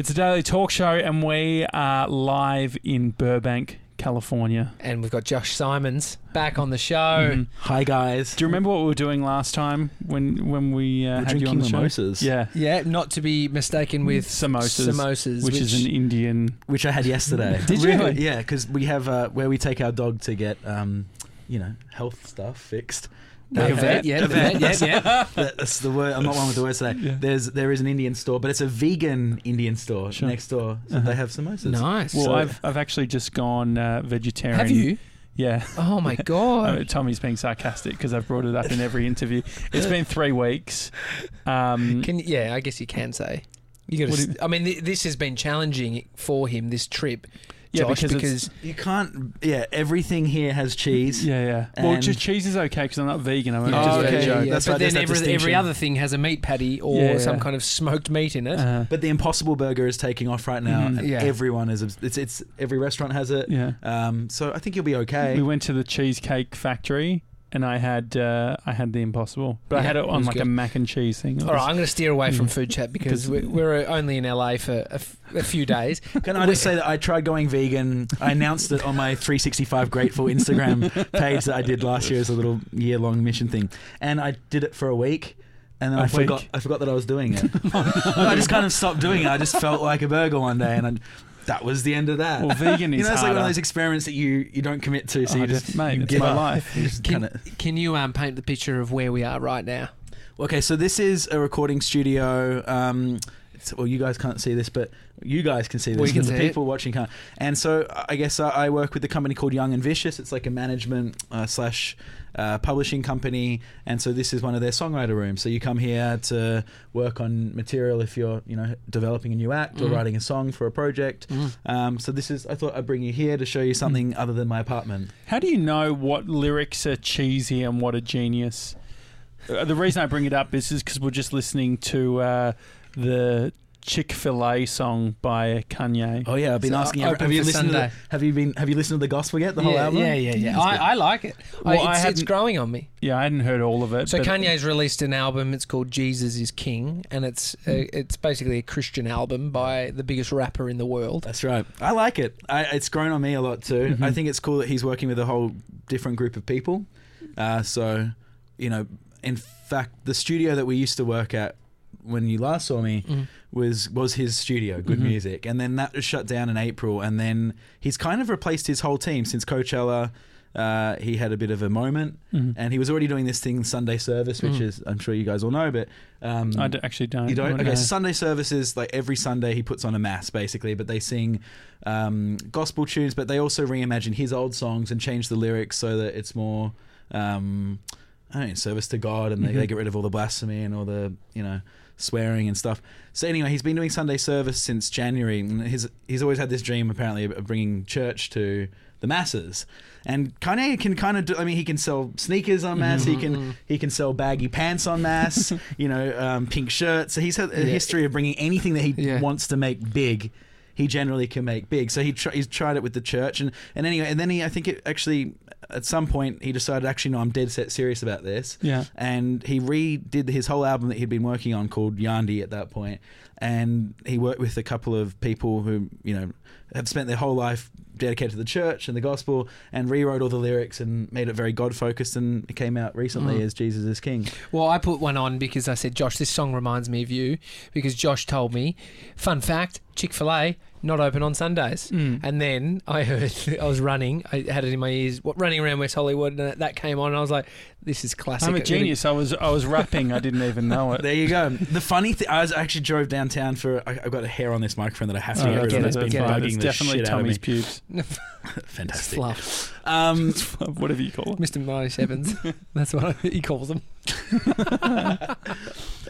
It's a daily talk show, and we are live in Burbank, California. And we've got Josh Simons back on the show. Mhm. Hi guys. Do you remember what we were doing last time when when we uh, We're had you on drinking the show? Yeah, Yeah, not to be mistaken with samosas, samosas, which, is an Indian. which I had yesterday. Did you? Really? Yeah, because we have uh, where we take our dog to get, um, you know, health stuff fixed. Like a Uh, yeah, the vet, yeah, yeah. That's the word. I'm not one with the words today. Yeah. There's there is an Indian store, but it's a vegan Indian store Sure. next door. So Uh-huh. they have samosas. Nice. Well, So- I've I've actually just gone uh, vegetarian. Have you? Yeah. Oh my Uh, god. Tommy's being sarcastic because I've brought it up in every interview. It's been three weeks. Um, Can yeah, I guess you can say. You got What to. I mean, th- this has been challenging for him this trip, Yeah, Josh, because because, You can't. Yeah, everything here has cheese. yeah, yeah. Well, just cheese is okay because I'm not vegan. I'm Yeah, just Oh, yeah, okay. veggie. yeah, That's but right, then there's that every, every other thing has a meat patty or Yeah, some kind of smoked meat in it. Uh, But the Impossible Burger is taking off right now. And Yeah. Everyone is. It's it's every restaurant has it. yeah. Um, so I think you'll be okay. We went to the cheesecake factory and I had uh, I had the impossible, but I had it it on was like a mac and cheese thing. It All right, was- I'm going to steer away from food chat because Because- we're, we're only in LA for a, f- a few days. Can I just say that I tried going vegan? I announced it on my 365 Grateful Instagram page that I did last year as a little year long mission thing, and I did it for a week. And then A I forgot. I forgot that I was doing it. I just kind of stopped doing it. I just felt like a burger one day, and I, that was the end of that. well, vegan you is know, it's like one of those experiments that you you don't commit to, so Oh, you just just- mate, you it's give my up. life. You just Can, kinda- can you um, paint the picture of where we are right now? Okay, so this is a recording studio. Um, it's, well, you guys can't see this, but you guys can see this. We can and see the it. people watching can't. And so I guess I, I work with a company called Young and Vicious. It's like a management uh, slash uh, publishing company, and so this is one of their songwriter rooms. So you come here to work on material if you're, you know, developing a new act or Mhm. writing a song for a project. Um, so this is. I thought I'd bring you here to show you something other than my apartment. How do you know what lyrics are cheesy and what are genius? Uh, the reason I bring it up is because we're just listening to uh, the Chick-fil-A song by Kanye. Oh yeah, I've been So, asking. uh, Have, you for listened? To the, have you been? Have you listened to the gospel yet? The whole yeah, album? yeah, yeah, yeah. I. I like it. Well, I, I it's, it's hadn't- growing on me. Yeah, I hadn't heard all of it. So but Kanye's released an album. It's called Jesus is King, and it's uh, it's basically a Christian album by the biggest rapper in the world. That's right. I like it. I, it's grown on me a lot too. Mhm. I think it's cool that he's working with a whole different group of people. Uh, so, you know, in fact, the studio that we used to work at when you last saw me Mm. was was his studio, Good Mhm. Music, and then that was shut down in April, and then he's kind of replaced his whole team since Coachella. Uh, he had a bit of a moment, Mhm. and he was already doing this thing Sunday service, which Mhm. is I'm sure you guys all know, but um, I d- actually don't. you don't? Okay, no. Sunday services, like every Sunday, he puts on a mass basically, but they sing um, gospel tunes, but they also reimagine his old songs and change the lyrics so that it's more, um, I don't know, service to God, and they, Mhm. they get rid of all the blasphemy and all the, you know, swearing and stuff. So anyway, he's been doing Sunday service since January, and his, he's always had this dream apparently of bringing church to the masses. And Kanye can kind of do. I mean, he can sell sneakers on mass. He can Mhm. he can sell baggy pants on mass. you know, um, pink shirts. So he's had a Yeah. history of bringing anything that he Yeah. wants to make big. He generally can make big. So he tr- he's tried it with the church, and and anyway, and then he I think it actually at some point he decided actually no, I'm dead set serious about this. Yeah. And he redid his whole album that he'd been working on called Yandhi at that point, and he worked with a couple of people who you know have spent their whole life dedicated to the church and the gospel, and rewrote all the lyrics and made it very God focused, and it came out recently Mm. as Jesus is King. Well, I put one on because I said, Josh, this song reminds me of you. Because Josh told me, fun fact, Chick-fil-A, not open on Sundays. Mm. And then I heard, I was running, I had it in my ears, running around West Hollywood, and that came on, and I was like, this is classic. I'm a genius. I was I was rapping. I didn't even know it. There you go. The funny thing, I was actually drove downtown for. I, I've got a hair on this microphone that I have to Oh, get rid of. it, It's been bugging It's the definitely shit out of Tommy's me. pubes. Fantastic. Fluff. Um, Whatever you call it. Mr. Marty Evans. That's what he calls them.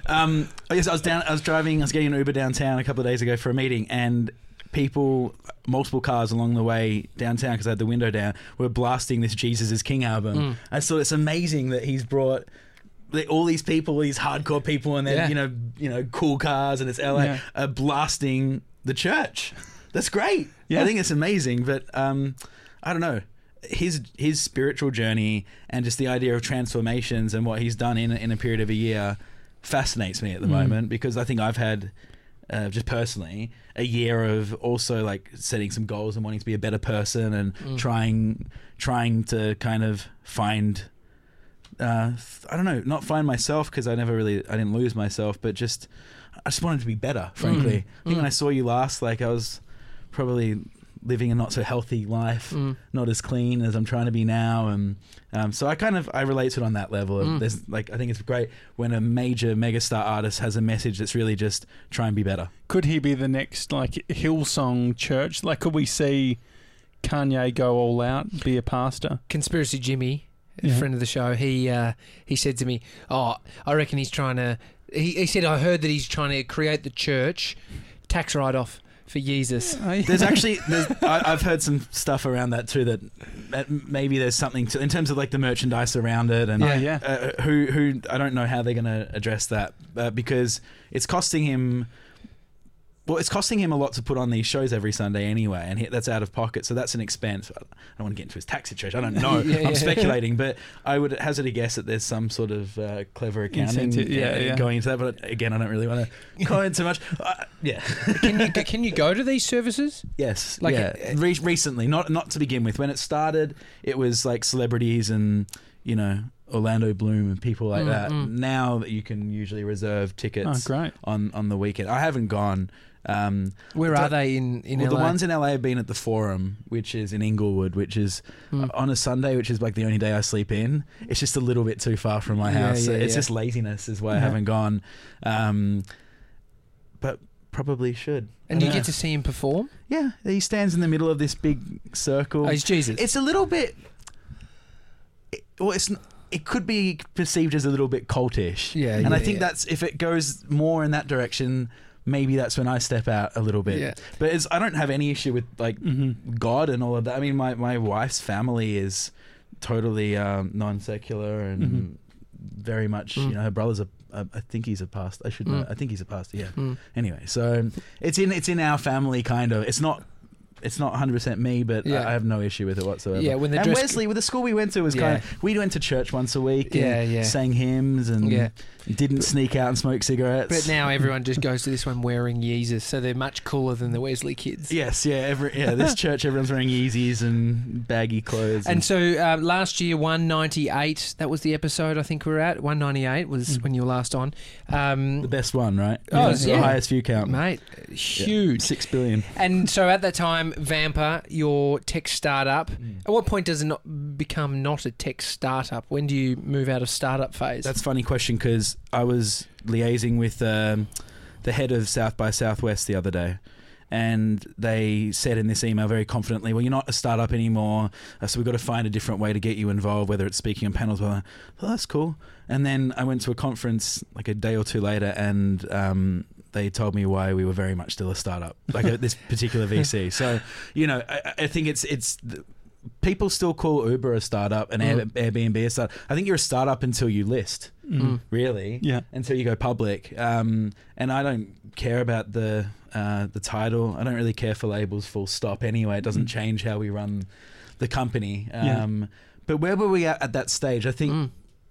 um, I guess I was down. I was driving. I was getting an Uber downtown a couple of days ago for a meeting, and people, multiple cars along the way downtown because I had the window down, were blasting this Jesus is King album. Mm. I thought it's amazing that he's brought. All these people, these hardcore people, and then Yeah. you know, you know, cool cars, and it's LA, Yeah. are blasting the church. That's great. Yeah. I think it's amazing, but um, I don't know his his spiritual journey and just the idea of transformations and what he's done in in a period of a year fascinates me at the Mm. moment because I think I've had uh, just personally, a year of also like setting some goals and wanting to be a better person and Mm. trying trying to kind of find uh, I don't know, not find myself because I never really I didn't lose myself, but just I just wanted to be better. Frankly, I think when Mm. I saw you last, like I was probably living a not so healthy life, Mm. not as clean as I'm trying to be now, and um, so I kind of I relate to it on that level. Mm. There's like I think it's great when a major megastar artist has a message that's really just try and be better. Could he be the next like Hillsong Church? Like, could we see Kanye go all out, be a pastor? Conspiracy Jimmy, Yeah. friend of the show, he uh, he said to me, "Oh, I reckon he's trying to." He, he said, "I heard that he's trying to create the church tax write off for Jesus." There's actually there's, I, I've heard some stuff around that too that, that maybe there's something to in terms of like the merchandise around it and Yeah, yeah. uh, who who I don't know how they're going to address that uh, because it's costing him. Well, it's costing him a lot to put on these shows every Sunday anyway, and he, that's out of pocket. So that's an expense. I don't want to get into his tax situation. I don't know. Yeah, I'm yeah. speculating, but I would hazard a guess that there's some sort of uh, clever accounting yeah, uh, yeah. going into that. But again, I don't really want to go into too much. Uh, yeah. can you can you go to these services? Yes, Like, yeah. uh, Re- recently, not not to begin with. When it started, it was like celebrities and you know Orlando Bloom and people like Mm, that. mm. Now that you can usually reserve Oh, tickets great. on on the weekend, I haven't gone. Um, Where are they in in well, LA? the ones in LA have been at the Forum, which is in Inglewood, which is Mm. on a Sunday, which is like the only day I sleep in. It's just a little bit too far from my house. so yeah, it's yeah. just laziness, is why I haven't gone. Um, but probably should. and you don't get to see him perform. Yeah, he stands in the middle of this big circle. Oh, he's Jesus. it's a little bit. It, well, it's it could be perceived as a little bit cultish. Yeah, and yeah, I think yeah. that's if it goes more in that direction, maybe that's when I step out a little bit. Yeah. But it's, I don't have any issue with like hmm God and all of that. I mean, my my wife's family is totally um, non secular and Mhm. very much. Mm. You know, her brother's a. a I think he's a pastor. I should know. Mm. I think he's a pastor. Yeah Mm. anyway so it's in it's in our family kind of it's not it's not 100% me but Yeah. I, I have no issue with it whatsoever Yeah, when the and dress- wesley with the school we went to was Yeah. kind of we went to church once a week and Yeah, yeah. sang hymns and Yeah. didn't sneak out and smoke cigarettes But now everyone just goes to this one wearing Yeezus, so they're much cooler than the Wesley kids. yes yeah every yeah this church everyone's wearing Yeezys and baggy clothes And so uh, last year, 198, that was the episode I think we were at. 198 was Mm. when you were last on. Um, the best one right Oh, the highest view count mate, huge. six billion And so at that time, Vampr, your tech startup, at what point does it not become not a tech startup? When do you move out of startup phase? That's a funny question because I was liaising with um, the head of South by Southwest the other day. And they said in this email very confidently, "Well, you're not a startup anymore, uh, so we've got to find a different way to get you involved, whether it's speaking on panels." Well, well that's cool. And then I went to a conference like a day or two later, and um, they told me why we were very much still a startup, like uh, this particular VC. So, you know, I, I think it's it's people still call Uber a startup and Air, Airbnb a startup. I think you're a startup until you list, Mm. really, Yeah. until you go public. Um, and I don't care about the uh, the title. I don't really care for labels. Full stop. Anyway, it doesn't Mm. change how we run the company. Yeah. Um, But where were we at at that stage? I think Mm.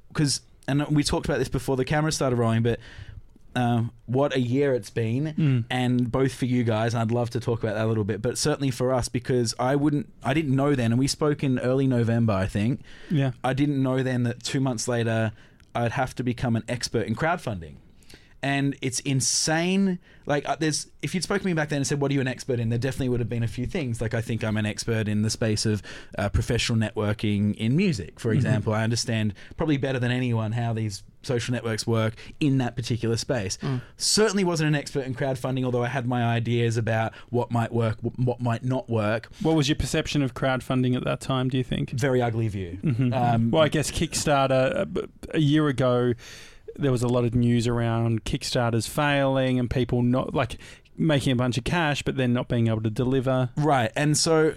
because and we talked about this before the camera started rolling, but. Um, what a year it's been, Mm. and both for you guys, and I'd love to talk about that a little bit, but certainly for us because I wouldn't, I didn't know then, and we spoke in early November, I think. Yeah. I didn't know then that two months later I'd have to become an expert in crowdfunding. And it's insane. Like, uh, there's if you'd spoken to me back then and said, "What are you an expert in?" There definitely would have been a few things. Like, I think I'm an expert in the space of uh, professional networking in music, for Mhm. example. I understand probably better than anyone how these social networks work in that particular space. Mm. Certainly wasn't an expert in crowdfunding, although I had my ideas about what might work, what might not work. What was your perception of crowdfunding at that time? Do you think? Very ugly view. hmm Um, well, I guess Kickstarter a year ago, there was a lot of news around Kickstarters failing and people not like making a bunch of cash, but then not being able to deliver. Right. And so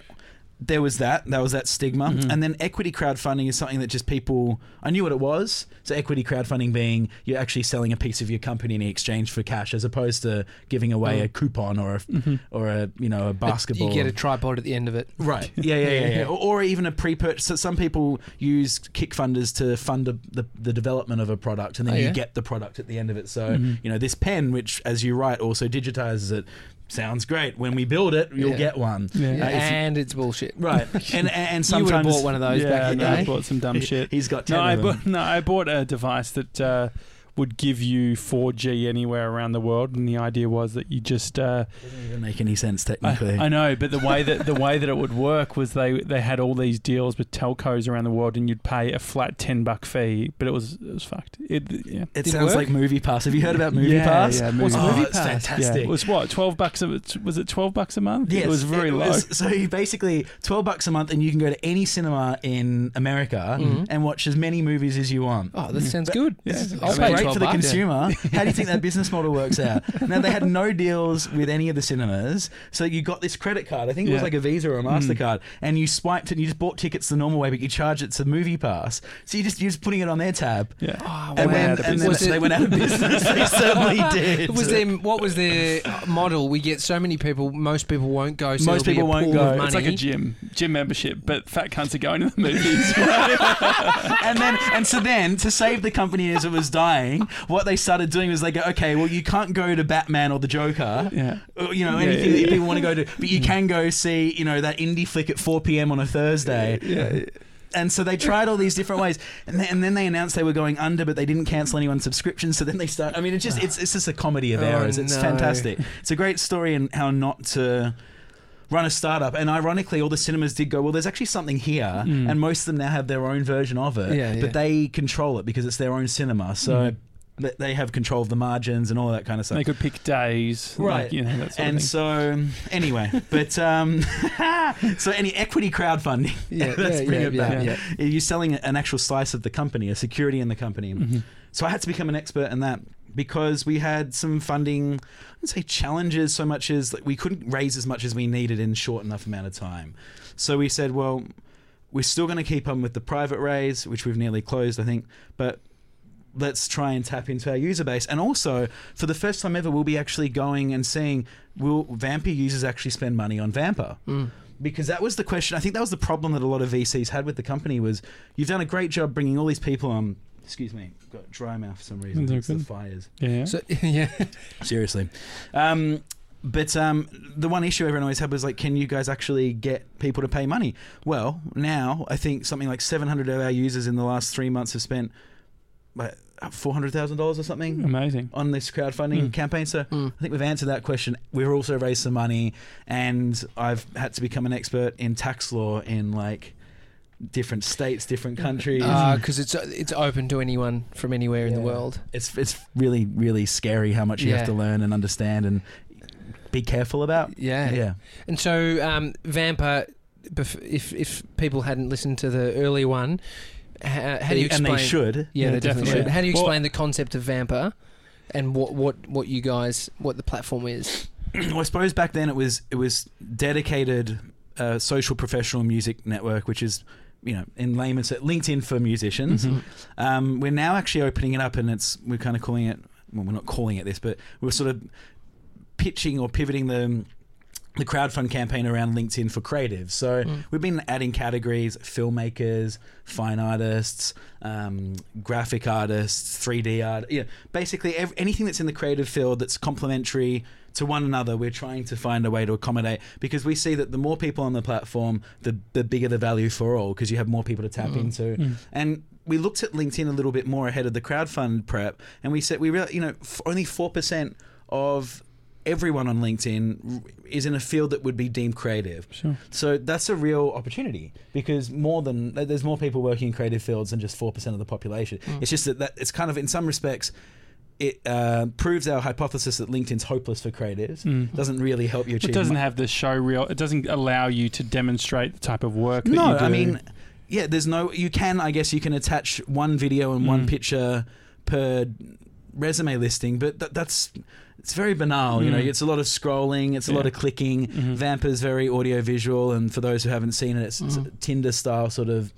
there was that. That was that stigma. Mhm. And then equity crowdfunding is something that just people. I knew what it was. So equity crowdfunding being you're actually selling a piece of your company in exchange for cash, as opposed to giving away Mm. a coupon or a Mhm. or a you know a basketball. You get a tripod at the end of it. Right. Yeah, yeah, yeah, yeah. Or, or even a pre-purchase. So some people use kick funders to fund a, the the development of a product, and then Oh, you yeah? get the product at the end of it. So Mhm. you know this pen, which as you write also digitizes it, sounds great. When we build it, you'll Yeah. get one. Yeah. Uh, and it's bullshit. Right. And and, and You would have bought one of those yeah, back in the no, I bought some dumb shit. He's got ten No, I them. bought, no, I bought a device that uh, would give you 4G anywhere around the world, and the idea was that you just. Uh, Doesn't even make any sense technically. I know, but the way that the way that it would work was they they had all these deals with telcos around the world, and you'd pay a flat ten buck fee, but it was it was fucked. It, yeah. it Did it sounds work? like MoviePass. Have you heard about Movie Yeah, Pass? yeah, What's Movie oh, Movie it's Pass? Yeah, fantastic. it was what twelve bucks a was it twelve bucks a month? Yes, it was very low. was- so you basically twelve bucks a month, and you can go to any cinema in America Mhm. and watch as many movies as you want. Oh, that sounds good. Yeah. I'll It's I mean, pay great 12 for the bucks. consumer. How do you think that business model works out? Now they had no deals with any of the cinemas, so you got this credit card. I think it was Yeah. like a Visa or a Mm. Mastercard, and you swiped it. and You just bought tickets the normal way, but you charge it to the MoviePass. So you just you're just putting it on their tab. yeah. Oh, And wow. then, and then they went out of business. they certainly did. Was there, what was their model? We get so many people, most people won't go. So Most people won't go. It's like a gym, gym membership, but fat cunts are going to the movies. and then and so then to save the company as it was dying, what they started doing was they go, okay, well you can't go to Batman or the Joker. yeah. or, You know Yeah, anything yeah, that people want to go to, but you mm. can go see you know that indie flick at 4 p.m. on a Thursday. Yeah. And so they tried all these different ways, and then, and then they announced they were going under, but they didn't cancel anyone's subscription. So then they start. I mean, it's just it's it's just a comedy of Oh, errors. It's no. fantastic. It's a great story and how not to run a startup. And ironically, all the cinemas did go. Well, there's actually something here, Mm. and most of them now have their own version of it. Yeah, yeah. But they control it because it's their own cinema. So. Mm. th- They have control of the margins and all that kind of stuff. They could pick days, Right. Like, you know, and so, anyway, but um, so any equity crowdfunding, Yeah, let's yeah, bring yeah, it back. yeah. You're selling an actual slice of the company, a security in the company. Mhm. So I had to become an expert in that because we had some funding, I wouldn't say challenges so much as like we couldn't raise as much as we needed in short enough amount of time. So we said, well, we're still going to keep on with the private raise, which we've nearly closed, I think, but let's try and tap into our user base. And also, for the first time ever, we'll be actually going and seeing will Vampy users actually spend money on Vampr? Mm. because that was the question. I think that was the problem that a lot of VCs had with the company was you've done a great job bringing all these people on. Excuse me, got dry mouth for some reason. It's the fires. yeah. So yeah, Seriously. Um, but um, the one issue everyone always had was like, can you guys actually get people to pay money? Well, now I think something like 700 of our users in the last three months have spent like $400,000 or something Amazing. on this crowdfunding Mm. campaign. So Mm. I think we've answered that question. We've also raised some money, and I've had to become an expert in tax law in like different states, different countries. because it's it's open to anyone from anywhere in the world. it's it's really really scary how much you Yeah. have to learn and understand and be careful about. Yeah. Yeah. And so, um, Vampr, bef- if if people hadn't listened to the early one, how, how do you explain? and they should. Yeah, Yeah, they definitely definitely. should. How do you Well- explain the concept of Vampr, and what what what you guys what the platform is? well, I suppose back then it was it was dedicated uh, social professional music network, which is you know in layman's LinkedIn for musicians. Mhm. Um, we're now actually opening it up, and it's we're kind of calling it. Well, we're not calling it this, but we're sort of pitching or pivoting the the crowdfund campaign around LinkedIn for creatives. So Mm. we've been adding categories: filmmakers, fine artists, um, graphic artists, 3D art. Yeah, basically ev- anything that's in the creative field that's complementary to one another. We're trying to find a way to accommodate because we see that the more people on the platform, the the bigger the value for all because you have more people to tap Mm. into. Mm. And we looked at LinkedIn a little bit more ahead of the crowdfund prep, and we said we real you know f- only four percent of everyone on LinkedIn is in a field that would be deemed creative. Sure. So that's a real opportunity because more than there's more people working in creative fields than just four percent of the population. Mm. It's just that, that it's kind of in some respects. It uh, proves our hypothesis that LinkedIn's hopeless for creatives. Mm. Doesn't really help you achieve. It doesn't mu- have the show reel. It doesn't allow you to demonstrate the type of work. That you No. I mean, yeah, there's no. You can, I guess, you can attach one video and one Mm. picture per resume listing, but th- that's it's very banal. You know, Mm. it's a lot of scrolling, it's a lot of clicking. Mhm. Vampr's very audio visual, and for those who haven't seen it, it's, it's Mhm. Tinder style sort of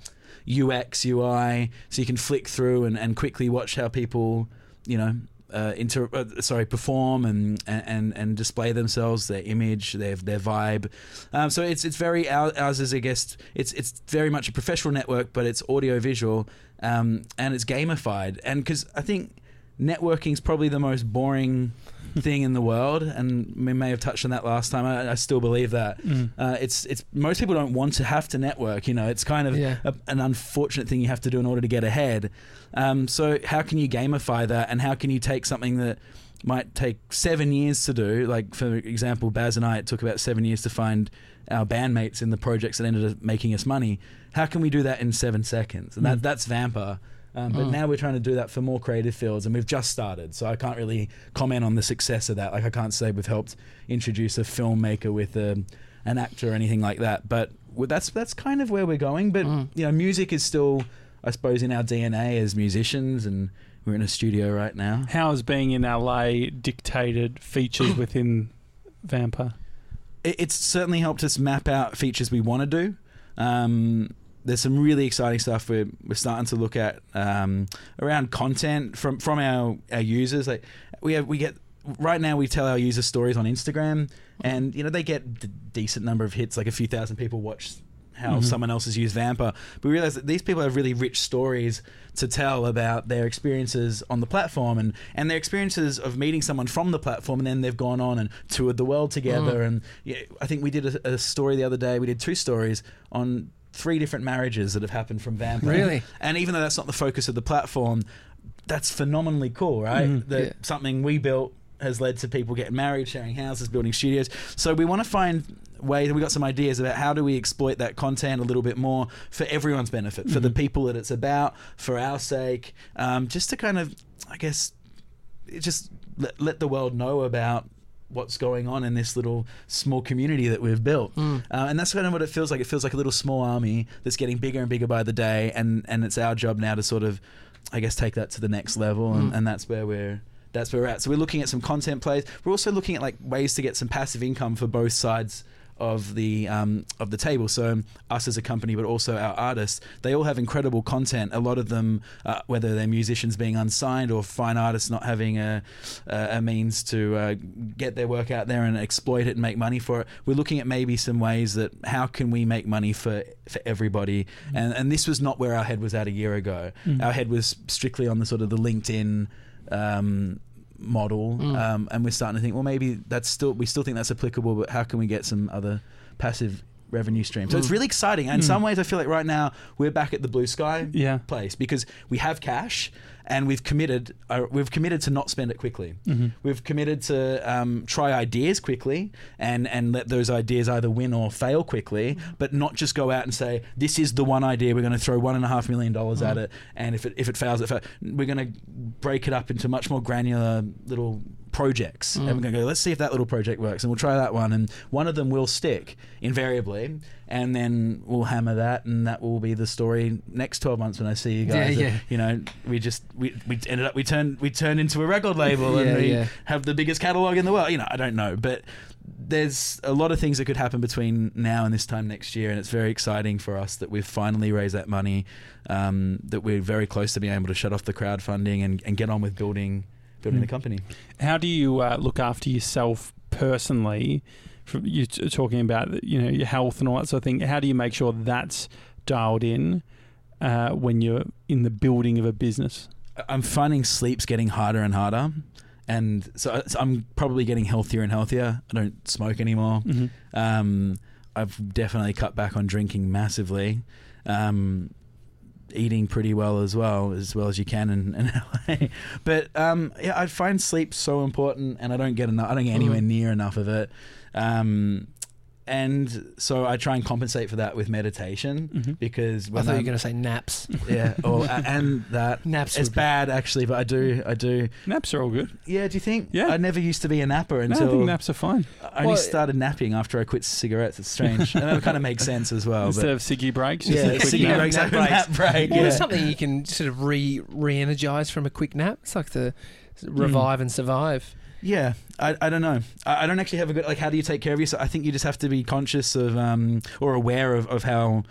UX UI, so you can flick through and, and quickly watch how people, you know. Uh, inter- uh, sorry, perform and, and and display themselves, their image, their their vibe. Um, so it's it's very ours is I guess it's it's very much a professional network, but it's audio visual um, and it's gamified. And because I think networking is probably the most boring thing in the world, and we may have touched on that last time. I, I still believe that. Mm. Uh, it's it's most people don't want to have to network. You know, it's kind of Yeah. a, an unfortunate thing you have to do in order to get ahead. Um, so how can you gamify that, and how can you take something that might take seven years to do? Like for example, Baz and I, it took about seven years to find our bandmates in the projects that ended up making us money. How can we do that in seven seconds? And that Mm. that's Vampr. Um, but Mm. now we're trying to do that for more creative fields, and we've just started, so I can't really comment on the success of that. Like I can't say we've helped introduce a filmmaker with a, an actor or anything like that. But that's that's kind of where we're going. But Mm. you know, music is still, I suppose, in our DNA as musicians, and we're in a studio right now. How has being in LA dictated features within Vampr? it, it's certainly helped us map out features we want to do. Um, there's some really exciting stuff we're, we're starting to look at um, around content from from our, our users. Like we have we get right now we tell our user stories on Instagram, and you know they get a decent number of hits, like a few thousand people watch how Mhm. someone else has used Vampr. But we realize that these people have really rich stories to tell about their experiences on the platform and, and their experiences of meeting someone from the platform and then they've gone on and toured the world together. And yeah, I think we did a, a story the other day, we did two stories on three different marriages that have happened from Vampr. Really? And even though that's not the focus of the platform, that's phenomenally cool, right? Mhm. That Yeah. something we built has led to people getting married, sharing houses, building studios. So we want to find ways. We got some ideas about how do we exploit that content a little bit more for everyone's benefit, for the Mhm. people that it's about, for our sake, um, just to kind of, I guess, just let, let the world know about what's going on in this little small community that we've built. Mm. Uh, and that's kind of what it feels like. It feels like a little small army that's getting bigger and bigger by the day, and and it's our job now to sort of, I guess, take that to the next level, and, Mm. and that's where we're that's where we're at. So we're looking at some content plays. We're also looking at like ways to get some passive income for both sides of the um, of the table. So us as a company, but also our artists, they all have incredible content. A lot of them, uh, whether they're musicians being unsigned or fine artists not having a a, means to uh, get their work out there and exploit it and make money for it. We're looking at maybe some ways that how can we make money for for everybody. And and this was not where our head was at a year ago. Mm. Our head was strictly on the sort of the LinkedIn. Um, model Mm. um, and we're starting to think well maybe that's still we still think that's applicable but how can we get some other passive revenue streams so it's Mm. really exciting and in Mm. some ways i feel like right now we're back at the blue sky Yeah. place because we have cash and we've committed uh, we've committed to not spend it quickly hmm We've committed to um, try ideas quickly and, and let those ideas either win or fail quickly, but not just go out and say, this is the one idea, we're going to throw one and a half million dollars at Mhm. it, and if it, if it fails, it fails. We're going to break it up into much more granular little projects. And Mm. we're going to go, let's see if that little project works, and we'll try that one, and one of them will stick invariably, and then we'll hammer that, and that will be the story next 12 months when I see you Yeah, guys. yeah. You know, we just, we, we ended up, we turned, we turned into a record label, and we, yeah. have the biggest catalog in the world. You know, I don't know, but there's a lot of things that could happen between now and this time next year, and it's very exciting for us that we've finally raised that money. Um, that we're very close to being able to shut off the crowdfunding and, and get on with building building Mm. the company. How do you uh, look after yourself personally? From You're talking about you know your health and all that sort of thing. How do you make sure that's dialed in uh, when you're in the building of a business? I'm finding sleep's getting harder and harder, and so so I'm probably getting healthier and healthier. I don't smoke anymore. Mm-hmm. Um, I've definitely cut back on drinking massively. Um, eating pretty well as well, as well as you can in, in LA. But um, yeah, I find sleep so important, and I don't get enough. I don't get anywhere Mhm. near enough of it. Um, and so I try and compensate for that with meditation Mm-hmm. because I when thought you were going to say naps. yeah, or, and that Naps. it's would be- bad actually, but I do I do. Naps are all good. Yeah, do you think? Yeah. I never used to be a napper No, I until think naps are fine. I only Well, started napping after I quit cigarettes. It's strange, and that kind of makes sense as well. Instead but- of ciggy breaks, just yeah, a quick ciggy nap. breaks, Nap have breaks. nap break. Well, yeah. there's something you can sort of re re-energize from a quick nap. It's like the revive and survive. Yeah, I, I don't know. I, I don't actually have a good like. How do you take care of yourself? I think you just have to be conscious of um or aware of, of how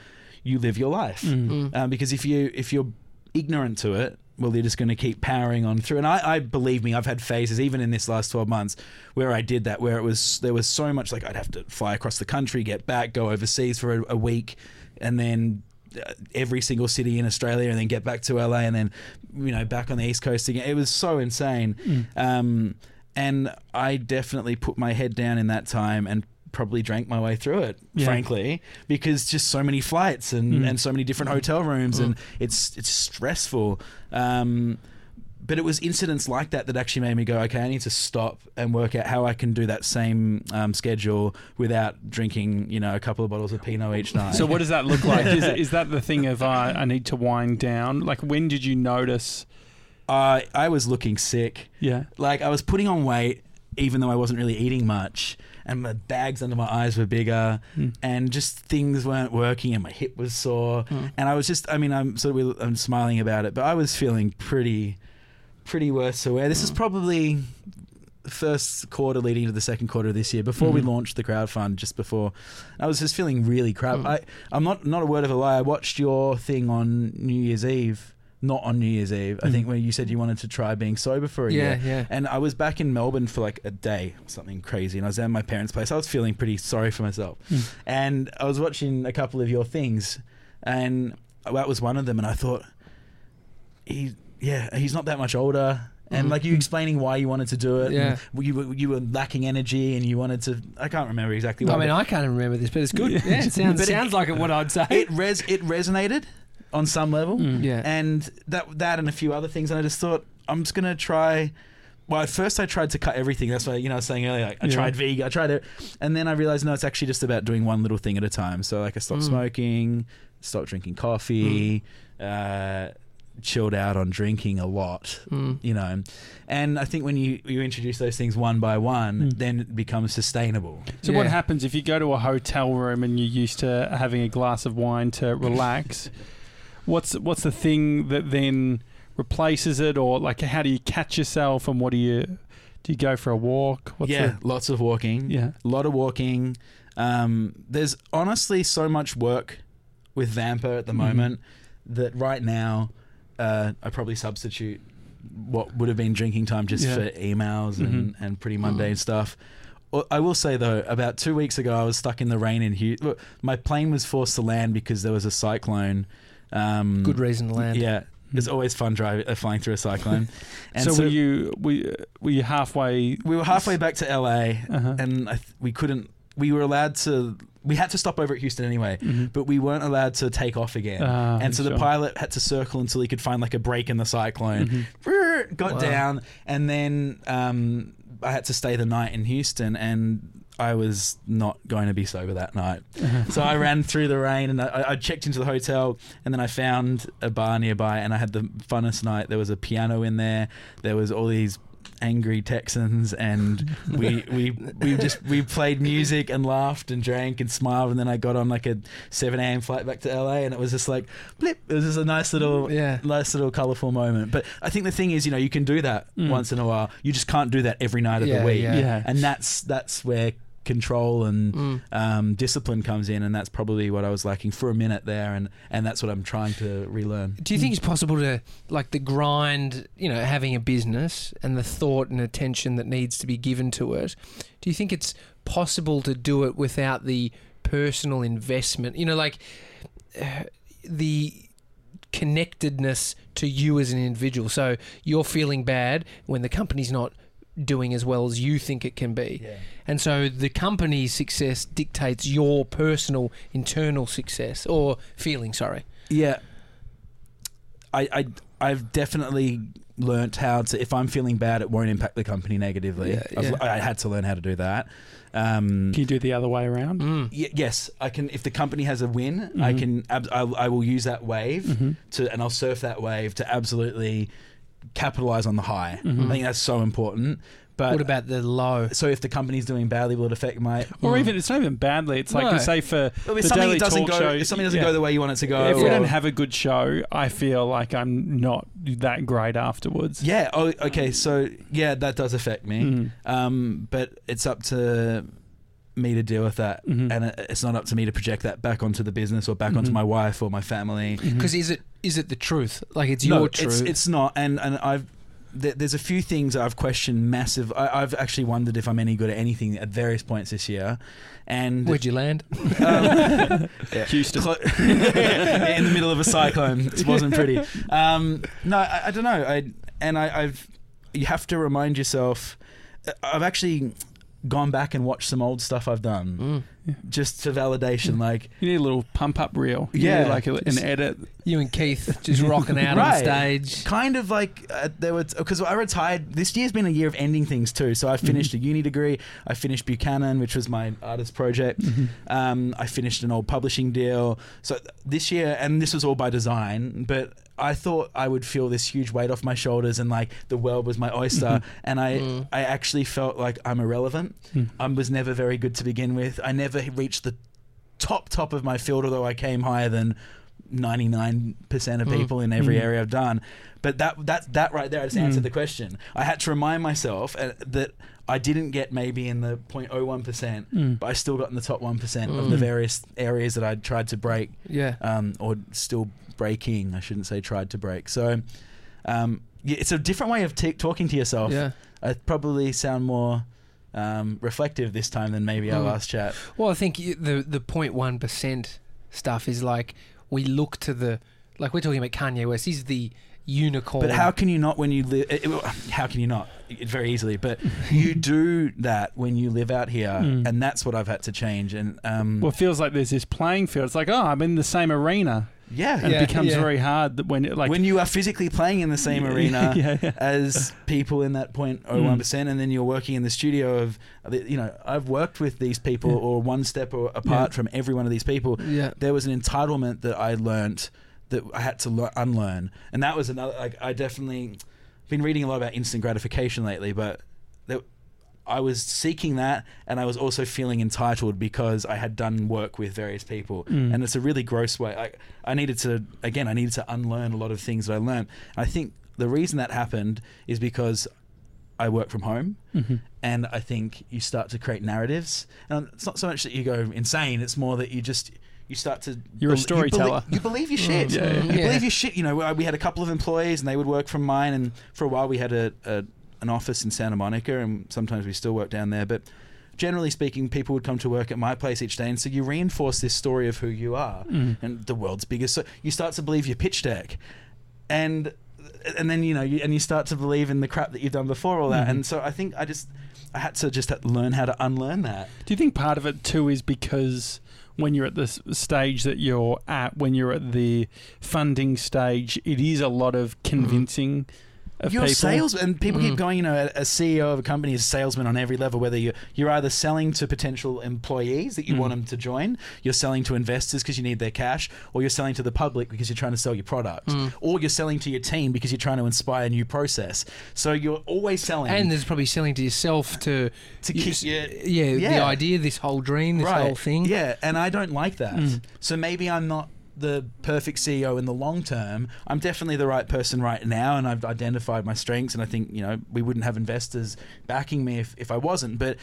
you live your life. Mm. Um, because if you if you're ignorant to it, well, you're just going to keep powering on through. And I, I believe me, I've had phases even in this last twelve months where I did that, where it was there was so much like I'd have to fly across the country, get back, go overseas for a, a week, and then uh, every single city in Australia, and then get back to LA, and then you know back on the East Coast again. It was so insane. Mm. Um, and I definitely put my head down in that time and probably drank my way through it, Yeah. frankly, because just so many flights and, Mm. and so many different hotel rooms, and it's it's stressful. Um, but it was incidents like that that actually made me go, okay, I need to stop and work out how I can do that same um, schedule without drinking, you know, a couple of bottles of Pinot each night. So what does that look like? Is, is that the thing of uh, I need to wind down? Like when did you notice? I I was looking sick. Yeah. Like I was putting on weight, even though I wasn't really eating much, and my bags under my eyes were bigger, Mm. and just things weren't working, and my hip was sore, Mm. and I was just, I mean, I'm sort of, I'm smiling about it, but I was feeling pretty, pretty worse so aware. This is Mm. probably first quarter leading into the second quarter of this year, before we Mhm. launched the crowdfund, just before, I was just feeling really crap. Mm. I, I'm not, not a word of a lie. I watched your thing on New Year's Eve. Not on New Year's Eve. I Mm. think when you said you wanted to try being sober for a year. Yeah, yeah. And I was back in Melbourne for like a day, something crazy, and I was at my parents' place. I was feeling pretty sorry for myself, Mm. and I was watching a couple of your things, and that was one of them. And I thought, he, yeah, he's not that much older, and Mhm. like you explaining why you wanted to do it. Yeah. you were you were lacking energy, and you wanted to. I can't remember exactly. I mean, I can't remember this, but it's good. Yeah. Yeah, it sounds it- sounds like it, what I'd say. it res it resonated on some level, Mm. yeah. and that that and a few other things. And I just thought I'm just gonna try. Well, at first I tried to cut everything. That's why you know I was saying earlier. Like, I Yeah. tried vegan, I tried it, and then I realized no, it's actually just about doing one little thing at a time. So like I stopped Mm. smoking, stopped drinking coffee, uh, chilled out on drinking a lot. Mm. You know, and I think when you you introduce those things one by one, Mm. then it becomes sustainable. So what happens if you go to a hotel room and you're used to having a glass of wine to relax? what's what's the thing that then replaces it, or like how do you catch yourself, and what do you do? You go for a walk? What's yeah, lots of walking. yeah. a lot of walking. Um, there's honestly so much work with Vampr at the Mhm. moment that right now uh, I probably substitute what would have been drinking time just Yeah. for emails and, Mhm. and pretty mundane stuff. I will say though, about two weeks ago, I was stuck in the rain in Houston. My plane was forced to land because there was a cyclone. Um, Good reason to land. Yeah, it's always fun driving, uh, flying through a cyclone. And so, were you were, were you halfway? we were halfway back to LA, Uh-huh. and I th- we couldn't. We were allowed to. We had to stop over at Houston anyway, Mhm. but we weren't allowed to take off again. Ah, and so the pilot had to circle until he could find like a break in the cyclone. Mhm. Got Wow. down, and then um, I had to stay the night in Houston, and I was not going to be sober that night. So I ran through the rain, and I, I checked into the hotel, and then I found a bar nearby, and I had the funnest night. There was a piano in there. There was all these angry Texans, and we we we just we played music and laughed and drank and smiled, and then I got on like a seven a.m. flight back to LA, and it was just like blip. It was just a nice little Yeah. nice little colorful moment. But I think the thing is, you know, you can do that Mm. once in a while. You just can't do that every night of Yeah, the week, yeah. Yeah. and that's that's where control and Mm. um, discipline comes in, and that's probably what I was lacking for a minute there, and and that's what I'm trying to relearn. Do you think it's possible to like the grind, you know, having a business and the thought and attention that needs to be given to it? Do you think it's possible to do it without the personal investment? You know, like uh, the connectedness to you as an individual. So you're feeling bad when the company's not doing as well as you think it can be. Yeah. And so the company's success dictates your personal internal success or feeling, sorry. Yeah. I, I I've definitely learnt how to if I'm feeling bad it won't impact the company negatively. Yeah, I've, yeah. I had to learn how to do that. Um, Can you do it the other way around? Mm. y- yes, I can. If the company has a win, I Mhm. can. Ab- I, I will use that wave Mhm. to, and I'll surf that wave to absolutely capitalize on the high. Mhm. I think that's so important. But what about the low? so if the company's doing badly, will it affect my? Or Mm. even it's not even badly. It's like No. say for Well, if the Daily Talk go, Show, if something doesn't yeah. go the way you want it to go, if we or- don't have a good show, I feel like I'm not that great afterwards. yeah, oh, okay, so yeah, that does affect me. Mm. Um, but it's up to me to deal with that, Mhm. and it's not up to me to project that back onto the business or back onto Mhm. my wife or my family. Mhm. Because is it is it the truth? Like it's no, your truth. It's, it's not, and and I've. th- There's a few things I've questioned massive. I, I've actually wondered if I'm any good at anything at various points this year, and Where'd you land? um, Houston. Clo- in the middle of a cyclone. It wasn't pretty. Um, no, I, I don't know. I and I, I've you have to remind yourself. I've actually gone back and watched some old stuff I've done Mm. just for validation. Like You need a little pump up reel. You Yeah. need like a, an edit. You and Keith just rocking out on stage. kind of like uh, there was because I retired. This year's been a year of ending things too. So I finished a uni degree. I finished Buchanan, which was my artist project. Um, I finished an old publishing deal. So this year, and this was all by design, but I thought I would feel this huge weight off my shoulders and like the world was my oyster. And I, Mm. I actually felt like I'm irrelevant. Mm. I was never very good to begin with. I never reached the top top of my field, although I came higher than 99% of Mm. people in every Mm. area I've done. But that that that right there I just Mm. answered the question. I had to remind myself uh, that I didn't get maybe in the 0.01%, Mm. but I still got in the top 1% of the Mm. various areas that I'd tried to break Yeah. um, or still breaking. I shouldn't say tried to break. So um, yeah, it's a different way of t- talking to yourself. Yeah. I probably sound more um, reflective this time than maybe our Mm. last chat. Well, I think the the 0.1 percent stuff is like we look to the like we're talking about Kanye West. He's the unicorn. But how can you not when you live? How can you not? It, very easily, but you do that when you live out here, Mm. and that's what I've had to change. And um, Well, it feels like there's this playing field. It's like, oh, I'm in the same arena. yeah, And Yeah, it becomes yeah. very hard that when like when you are physically playing in the same arena yeah, yeah. as people in that 0.01 percent, and then you're working in the studio of, you know, I've worked with these people Yeah. or one step or apart from every one of these people. Yeah. there was an entitlement that I learnt that I had to le- unlearn, and that was another. Like I definitely been reading a lot about instant gratification lately, but there, I was seeking that, and I was also feeling entitled because I had done work with various people, Mm. and it's a really gross way. I, I needed to again, I needed to unlearn a lot of things that I learned. I think the reason that happened is because I work from home Mhm. and I think you start to create narratives. And it's not so much that you go insane; it's more that you just you start to You're a storyteller. You believe, you believe your shit. Yeah, yeah. You Yeah. believe your shit. You know, we- had a couple of employees, and they would work from mine. And for a while, we had a, a an office in Santa Monica, and sometimes we still work down there. But generally speaking, people would come to work at my place each day, and so you reinforce this story of who you are Mm. and the world's biggest. So you start to believe your pitch deck, and and then you know, you, and you start to believe in the crap that you've done before all that. Mhm. And so I think I just I had to just learn how to unlearn that. Do you think part of it too is because when you're at the stage that you're at, when you're at the funding stage, it is a lot of mm-hmm. convincing of You're people. a sales, and people Mm. keep going. You know, a, a CEO of a company is a salesman on every level. Whether you're you're either selling to potential employees that you Mm. want them to join, you're selling to investors because you need their cash, or you're selling to the public because you're trying to sell your product, Mm. or you're selling to your team because you're trying to inspire a new process. So you're always selling. And there's probably selling to yourself to To you keep your- yeah, the idea, this whole dream, this right. whole thing. Yeah, and I don't like that. Mm. So maybe I'm not the perfect CEO in the long term. I'm definitely the right person right now, and I've identified my strengths. And I think you know we wouldn't have investors backing me if, if I wasn't. But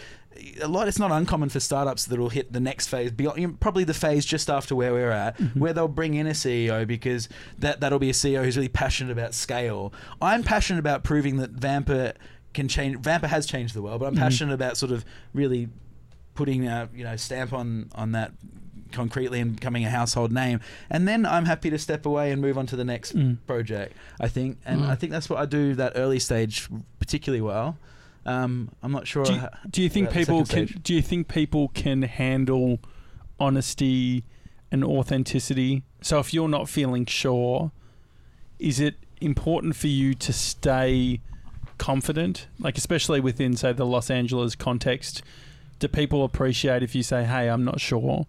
a lot, it's not uncommon for startups that will hit the next phase, beyond, probably the phase just after where we're at, where they'll bring in a CEO because that that'll be a CEO who's really passionate about scale. I'm passionate about proving that Vampr can change. Vampr has changed the world, but I'm Mhm. passionate about sort of really putting a you know stamp on on that concretely and becoming a household name and then i'm happy to step away and move on to the next Mm. project i think and Mm. i think that's what i do that early stage particularly well um, i'm not sure Do you, do you think people can? stage. Do you think people can handle honesty and authenticity? So if you're not feeling sure, is it important for you to stay confident? Like especially within say the Los Angeles context, do people appreciate if you say, "Hey, I'm not sure"?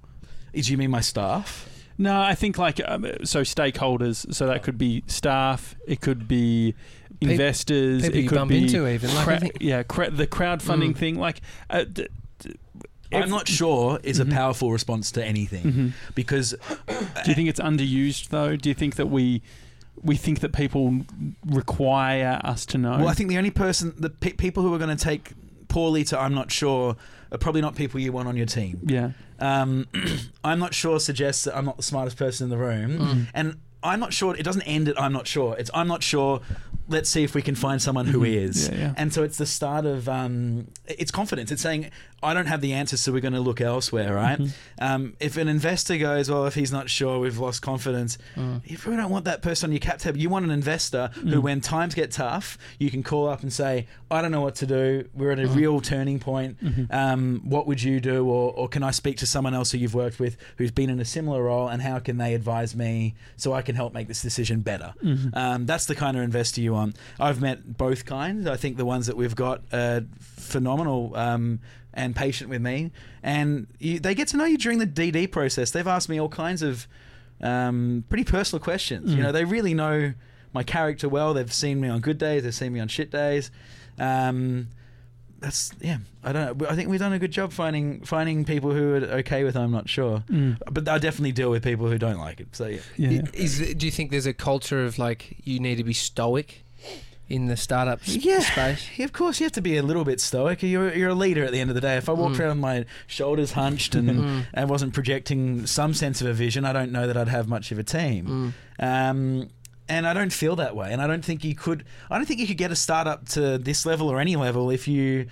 Do you mean my staff No, I think like um, so stakeholders. So that could be staff. It could be investors. People it you could bump be into even. Like, cra- think, yeah, cra- the crowdfunding Mm. thing. Like, uh, d- d- I'm not sure is Mhm. a powerful response to anything Mhm. because Do you think it's underused though? Do you think that we we think that people require us to know? well, I think the only person the pe- people who are going to take poorly to I'm not sure are probably not people you want on your team. yeah. Um, I'm not sure suggests that I'm not the smartest person in the room, Mm. and I'm not sure. It doesn't end at I'm not sure. It's I'm not sure. Let's see if we can find someone who Mhm. is. Yeah, yeah. And so it's the start of um, it's confidence. It's saying I don't have the answer, so we're going to look elsewhere, right? Mhm. Um, if an investor goes, well, if he's not sure, we've lost confidence. Mm. You probably don't want that person on your cap table. You want an investor who, Mm. when times get tough, you can call up and say, I don't know what to do. We're at a Mm. real turning point. Mhm. Um, what would you do? Or, or can I speak to someone else who you've worked with who's been in a similar role and how can they advise me so I can help make this decision better? Mhm. Um, that's the kind of investor you want. I've met both kinds. I think the ones that we've got are phenomenal um, and patient with me, and you, they get to know you during the DD process. They've asked me all kinds of um, pretty personal questions. You Mm. know, they really know my character well. They've seen me on good days. They've seen me on shit days. Um, that's yeah. I don't. know. I think we've done a good job finding finding people who are okay with. I'm not sure, Mm. but I definitely deal with people who don't like it. So yeah. Yeah. Is do you think there's a culture of like you need to be stoic in the startup Yeah. space? Yeah, of course, you have to be a little bit stoic. You're, you're a leader at the end of the day. If I walked Mm. around with my shoulders hunched and Mm. I wasn't projecting some sense of a vision, I don't know that I'd have much of a team. Mm. Um, and I don't feel that way. And I don't think you could. I don't think you could get a startup to this level or any level if you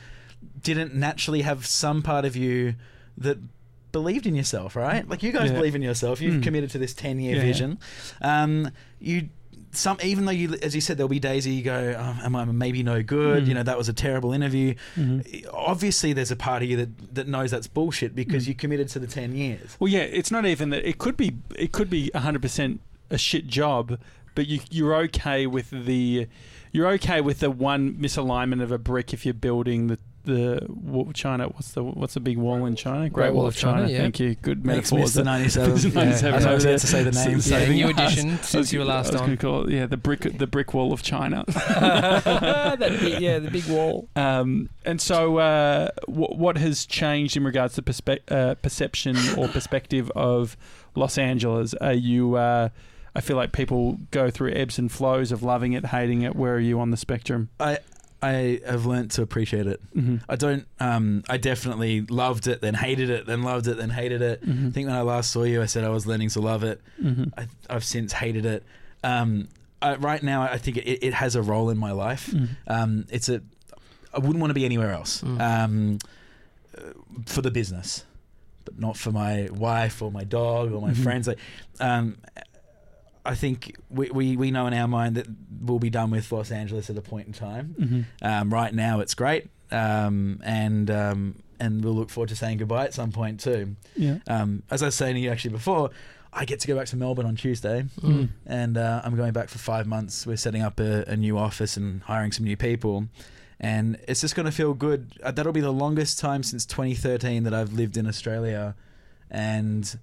didn't naturally have some part of you that believed in yourself. Right? Like you guys Yeah. believe in yourself. You've Mm. committed to this ten year Yeah, yeah. vision. Um, you. Some even though you, as you said, there'll be days you go, oh, "Am I maybe no good?" Mm. You know, that was a terrible interview. Mhm. Obviously, there's a part of you that, that knows that's bullshit because Mm. you committed to the ten years. Well, yeah, it's not even that. It could be. It could be hundred percent a shit job, but you you're okay with the. You're okay with the one misalignment of a brick if you're building the the China. What's the what's the big wall in China? Great, Wall of China. yeah. Thank you. Good Makes metaphors. Mr. 97. Mr. 97 I was about to say the name. S- Yeah, saving new us. edition since you were last I was on. call it yeah the brick the brick wall of China. that big, yeah, the big wall. Um, and so, uh, w- what has changed in regards to perspe- uh, perception or perspective of Los Angeles? Are you? Uh, I feel like people go through ebbs and flows of loving it, hating it. Where are you on the spectrum? I I have learnt to appreciate it. Mm-hmm. I don't. Um, I definitely loved it, then hated it, then loved it, then hated it. Mm-hmm. I think when I last saw you, I said I was learning to love it. Mm-hmm. I, I've since hated it. Um, I, right now, I think it, it has a role in my life. Mm-hmm. Um, it's a. I wouldn't want to be anywhere else. Mm. Um, uh, for the business, but not for my wife or my dog or my Mhm. friends. Like, um, I think we, we, we know in our mind that we'll be done with Los Angeles at a point in time. Mm-hmm. Um, right now, it's great, um, and um, and we'll look forward to saying goodbye at some point too. Yeah. Um, as I was saying to you actually before, I get to go back to Melbourne on Tuesday, Mm. and uh, I'm going back for five months. We're setting up a, a new office and hiring some new people, and it's just going to feel good. Uh, that'll be the longest time since 2013 that I've lived in Australia, and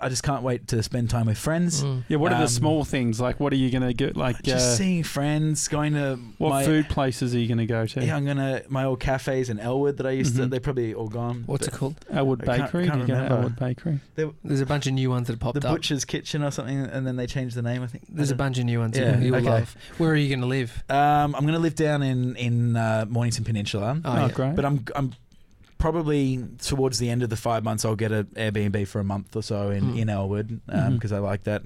I just can't wait to spend time with friends. Mm. Yeah. What are Um, the small things like? What are you going to get? Like, Just uh, seeing friends, going to what my, food places are you going to go to? Yeah, I'm gonna my old cafes in Elwood that I used to. Mhm. They're probably all gone. What's it but called? Elwood I can't- Bakery. can't you remember. Elwood Bakery? There's a bunch of new ones that have popped The up. The Butcher's Kitchen or something, and then they changed the name. I think. There's a bunch of new ones Yeah, you you'll okay. love. Where are you going to live? Um, I'm gonna live down in in uh, Mornington Peninsula, Oh, Oh, yeah. great. but I'm I'm probably towards the end of the five months. I'll get an Airbnb for a month or so in Hmm. in Elwood because Mhm. I like that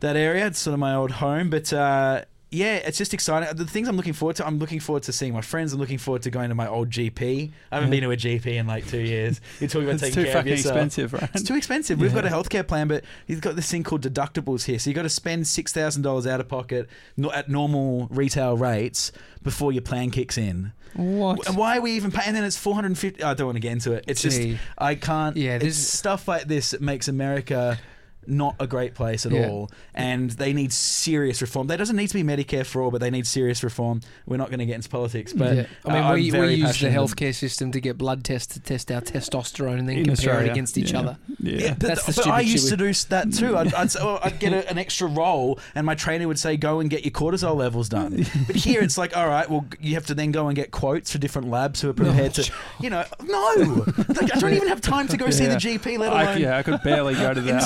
that area. It's sort of my old home, but. Uh, yeah, it's just exciting. The things I'm looking forward to, I'm looking forward to seeing my friends. I'm looking forward to going to my old GP. I haven't Yeah. been to a GP in like two years. You're talking about taking care of yourself. fucking yourself. expensive, right? It's too expensive. We've got a Yeah. healthcare plan, but you've got this thing called deductibles here. So you've got to spend six thousand dollars out of pocket at normal retail rates before your plan kicks in. What? And why are we even paying? And then it's four hundred and fifty. I don't want to get into it. It's just I can't. Yeah, it's this- stuff like this that makes America not a great place at Yeah. all, and they need serious reform. There doesn't need to be Medicare for all, but they need serious reform. We're not going to get into politics, but yeah. I mean, uh, we, we use the healthcare system to get blood tests to test our testosterone and then In compare Australia. it against each Yeah. other. Yeah. but, That's the but I used to do that too. I'd, I'd, I'd get a, an extra roll, and my trainer would say, "Go and get your cortisol levels done." But here it's like, all right, well, you have to then go and get quotes for different labs who are prepared to, you know, no, like, I don't even have time to go see the GP, let I, alone. yeah, I could barely go to In that.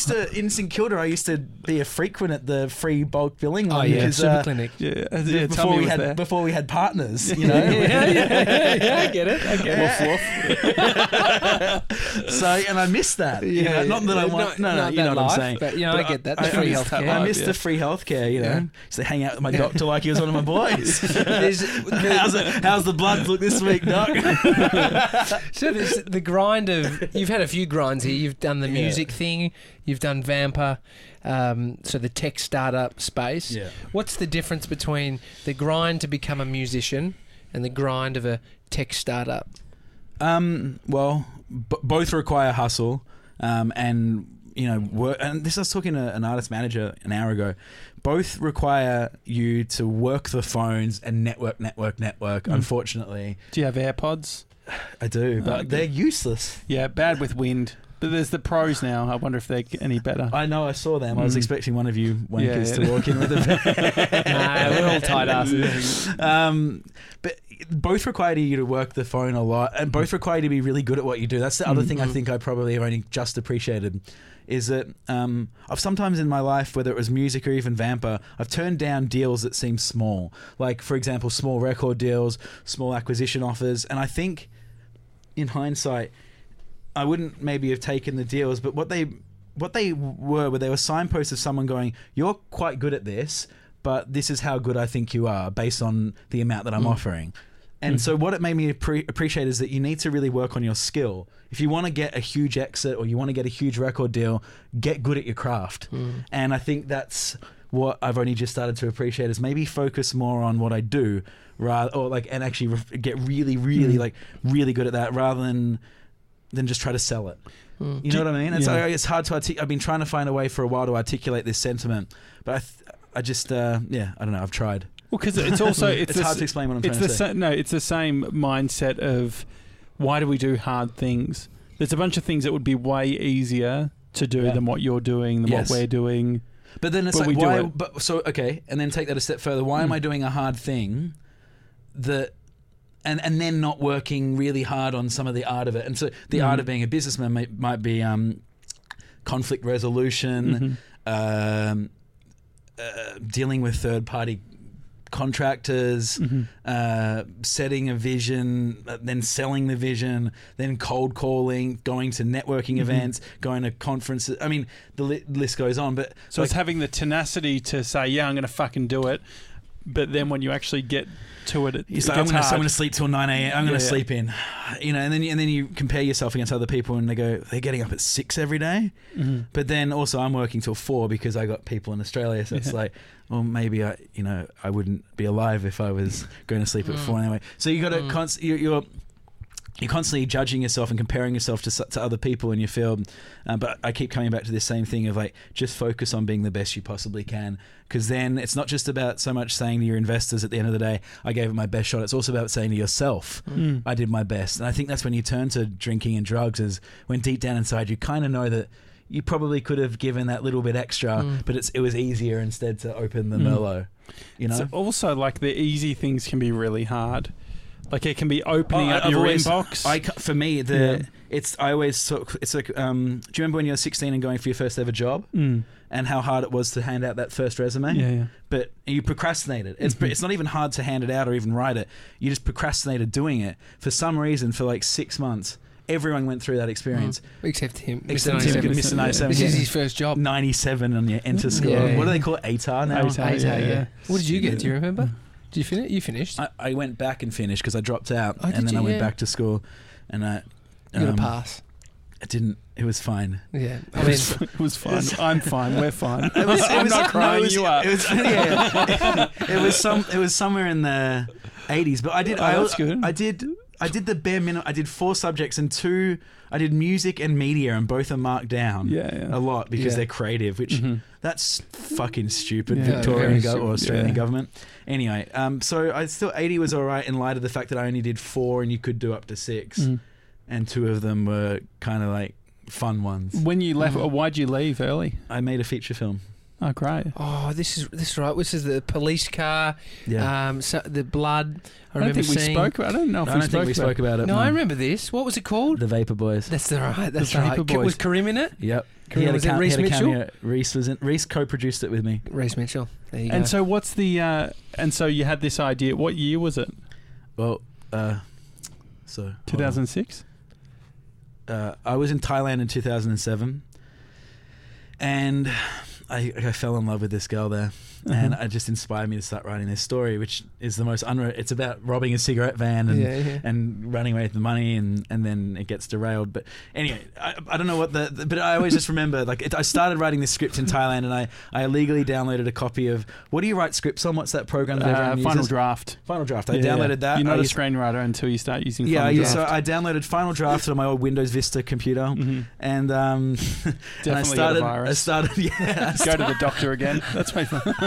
St- I used to in St Kilda. I used to be a frequent at the free bulk billing Oh one yeah, because, super uh, clinic. yeah, yeah, tell before me we was had there. before we had partners, you know. yeah, yeah, yeah, yeah, I get it. I get it. so and I missed that. you know, not that I want. No, no, not you know what life, I'm saying. But you know, I, get that. The I, free I missed, healthcare. I missed yeah. the free healthcare. You know, Yeah. used to hang out with my doctor like he was one of my boys. There's- how's, it, how's the blood look this week, doc? So there's the grind of you've had a few grinds here. You've done the Yeah. music thing. You've done Vampr. Um, so the tech startup space. Yeah. What's the difference between the grind to become a musician and the grind of a tech startup? Um. Well, b- both require hustle. Um. And you know, work. And this I was talking to an artist manager an hour ago. Both require you to work the phones and network, network, network. Mm. Unfortunately, Do you have AirPods? I do, but they're useless. Yeah, bad with wind. But there's the pros now. I wonder if they're any better. I know. I saw them. I was Mm. expecting one of you wankers Yeah. to walk in with them. nah, we're all tight asses. um, but both require you to work the phone a lot, and both require you to be really good at what you do. That's the other Mm. thing I think I probably have only just appreciated. Is that um, I've sometimes in my life, whether it was music or even Vampr, I've turned down deals that seem small. Like, for example, small record deals, small acquisition offers. And I think, in hindsight, I wouldn't maybe have taken the deals, but what they what they were were they were signposts of someone going, "You're quite good at this, but this is how good I think you are based on the amount that I'm Mm. offering." And Mm. so what it made me appre- appreciate is that you need to really work on your skill. If you want to get a huge exit or you want to get a huge record deal, get good at your craft. Mm. And I think that's what I've only just started to appreciate is maybe focus more on what I do rather or like and actually re- get really really Mm. like really good at that rather than than just try to sell it. Mm. You know what I mean? It's yeah. it's hard to I've been trying to find a way for a while to articulate this sentiment, but I th- I just uh, yeah, I don't know, I've tried. Well, because it's also it's, It's, the hard to explain what I'm it's trying the to say. sa- no, it's the same mindset of why do we do hard things? There's a bunch of things that would be way easier to do Yeah. than what you're doing, than Yes. what we're doing. But then it's But like why? But so okay, and then take that a step further. Why am Mm. I doing a hard thing that? And, and then not working really hard on some of the art of it. And so the Mm. art of being a businessman might, might be um, conflict resolution, Mhm. um, uh, dealing with third party contractors, Mhm. uh, setting a vision, uh, then selling the vision, then cold calling, going to networking Mhm. events, going to conferences. I mean, the li- list goes on. But So like, it's having the tenacity to say, "Yeah, I'm going to fucking do it," but then when you actually get to it, it, He's like, I'm going, to, I'm going to sleep till 9 a.m. I'm going to yeah. sleep in. You know, and then, you- and then you compare yourself against other people and they go, they're getting up at 6 every day. Mhm. But then also I'm working till 4 because I got people in Australia. So it's like, well, maybe I, you know, I wouldn't be alive if I was going to sleep at Mm. 4 anyway. So you got to, Mm. const- you're, you're, you're constantly judging yourself and comparing yourself to, to other people in your field. Uh, but I keep coming back to this same thing of like, just focus on being the best you possibly can. Because then it's not just about so much saying to your investors at the end of the day, I gave it my best shot. It's also about saying to yourself, Mm. I did my best. And I think that's when you turn to drinking and drugs, is when deep down inside you kind of know that you probably could have given that little bit extra, Mm. but it's it was easier instead to open the Mm. Merlot. You know? So also, like the easy things can be really hard. Like it can be opening Oh, up I've your always- inbox. I for me the Yeah. it's I always talk. It's like um, do you remember when you were 16 and going for your first ever job Mm. and how hard it was to hand out that first resume? Yeah, yeah. But you procrastinated. It's Mhm. it's not even hard to hand it out or even write it. You just procrastinated doing it for some reason for like six months. Everyone went through that experience. Except him. Except Mr. Tim, 97. Mr. Yeah. 97. This is his first job. 97 on your enter score. Yeah, What do they call it? ATAR now? ATAR, Eight, yeah, yeah, yeah. What did you get? Do you remember? Did you finish? You finished. I, I went back and finished because I dropped out, Oh, and then you? I went Yeah. back to school, and I. You got a um, pass. I didn't. It was fine. Yeah. I It was, it was fine. I'm fine. We're fine. It was, it I'm was, not no, crying. it was, you are. It was, yeah, it was some. It was somewhere in the eighties. But I did. Oh, I, that's good. I did. I did the bare minimum. I did four subjects and two. I did music and media, and both are marked down yeah, yeah. a lot because Yeah. they're creative, which Mhm. That's fucking stupid, Victorian go- or Australian government. Anyway, um, so I still eighty was all right in light of the fact that I only did four, and you could do up to six, Mm. and two of them were kind of like fun ones. When you left, Mhm. why'd you leave early? I made a feature film. Oh, great. Oh, this is this is right. This is the police car. Yeah. Um, so the blood. I, I, don't remember think we seeing. spoke. I don't know if I we don't spoke. think we about spoke about it. No, I remember this. What was it called? The Vapor Boys. That's the right. That's The right. Vapor K- Boys. Was Karim in it? Yep. Karim, had a was it he Reese had a Mitchell? cameo. Reese was in. Reese co-produced it with me. Reese Mitchell. There you And go. so, what's the? Uh, and so you had this idea. What year was it? Well, uh, so. Two thousand six. uh, I was in Thailand in 2007, and I, I fell in love with this girl there, Uh-huh. and it just inspired me to start writing this story, which is the most unre- It's about robbing a cigarette van and. yeah, yeah. And running away with the money, and, and then it gets derailed. But anyway, I, I don't know what the, the- But I always just remember, like, it, I started writing this script in Thailand, and I, I illegally downloaded a copy of. What do you write scripts on? What's that program that Uh, Final uses? Draft. Final Draft. I Yeah, yeah. downloaded that. You're not I a used- screenwriter until you start using. yeah, Final used, so I downloaded Final Draft on my old Windows Vista computer, Mhm. and um, Definitely and I started. I started. Yeah, I Go to the doctor again. That's my.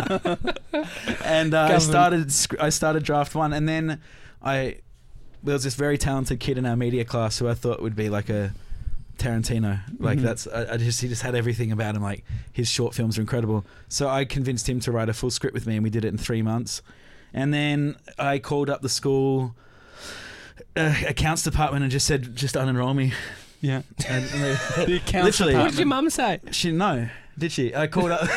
and uh, I started sc- I started draft one, and then I there was this very talented kid in our media class who I thought would be like a Tarantino. Like Mhm. that's I, I just he just had everything about him. Like his short films are incredible. So I convinced him to write a full script with me, and we did it in three months. And then I called up the school. Uh, accounts department and just said just unenroll me Yeah. and, and they, The accounts Literally. What did your department. mum say? She no, did she? I called up.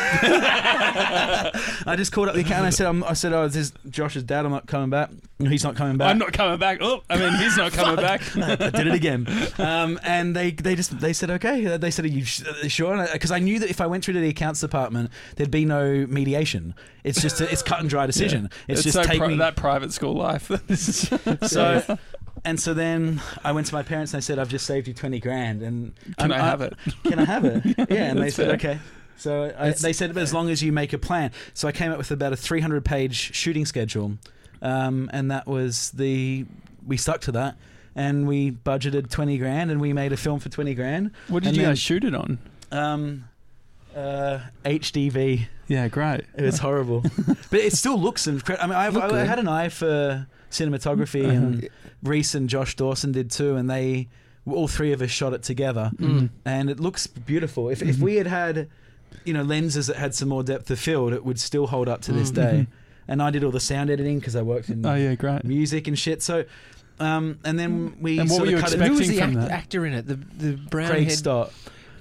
I just called up the account. And I said, I'm, I said, oh, this is Josh's dad. I'm not coming back. He's not coming back. I'm not coming back. Oh, I mean, he's not coming back. I did it again. Um, and they, they just they said okay. They said are you uh, sure? Because I knew that if I went through to the accounts department, there'd be no mediation. It's just a, it's cut and dry decision. It's, just so take pri- me. that private school life. This is- so. And so then I went to my parents and I said, "I've just saved you twenty grand, and Can I'm- I have it? Can I have it? Yeah, and they said fair. okay. So I, they said, as long as you make a plan. So I came up with about a 300 page shooting schedule, um, and that was the we stuck to that, and we budgeted 20 grand, and we made a film for 20 grand. What did And you then- guys shoot it on? Um, uh, HDV. Yeah, great. It was horrible, but it still looks incredible. I mean, I've, I, I had an eye for cinematography, Uh-huh. and Reese and Josh Dawson did too, and they all three of us shot it together Mm. and it looks beautiful. If if Mhm. we had had, you know, lenses that had some more depth of field, it would still hold up to this Mhm. day. And I did all the sound editing because I worked in Oh yeah, great. music and shit. So, um, and then we And what sort were of you cut expecting Who was the from act- that? actor in it? The the brown it. Craig head. Stott,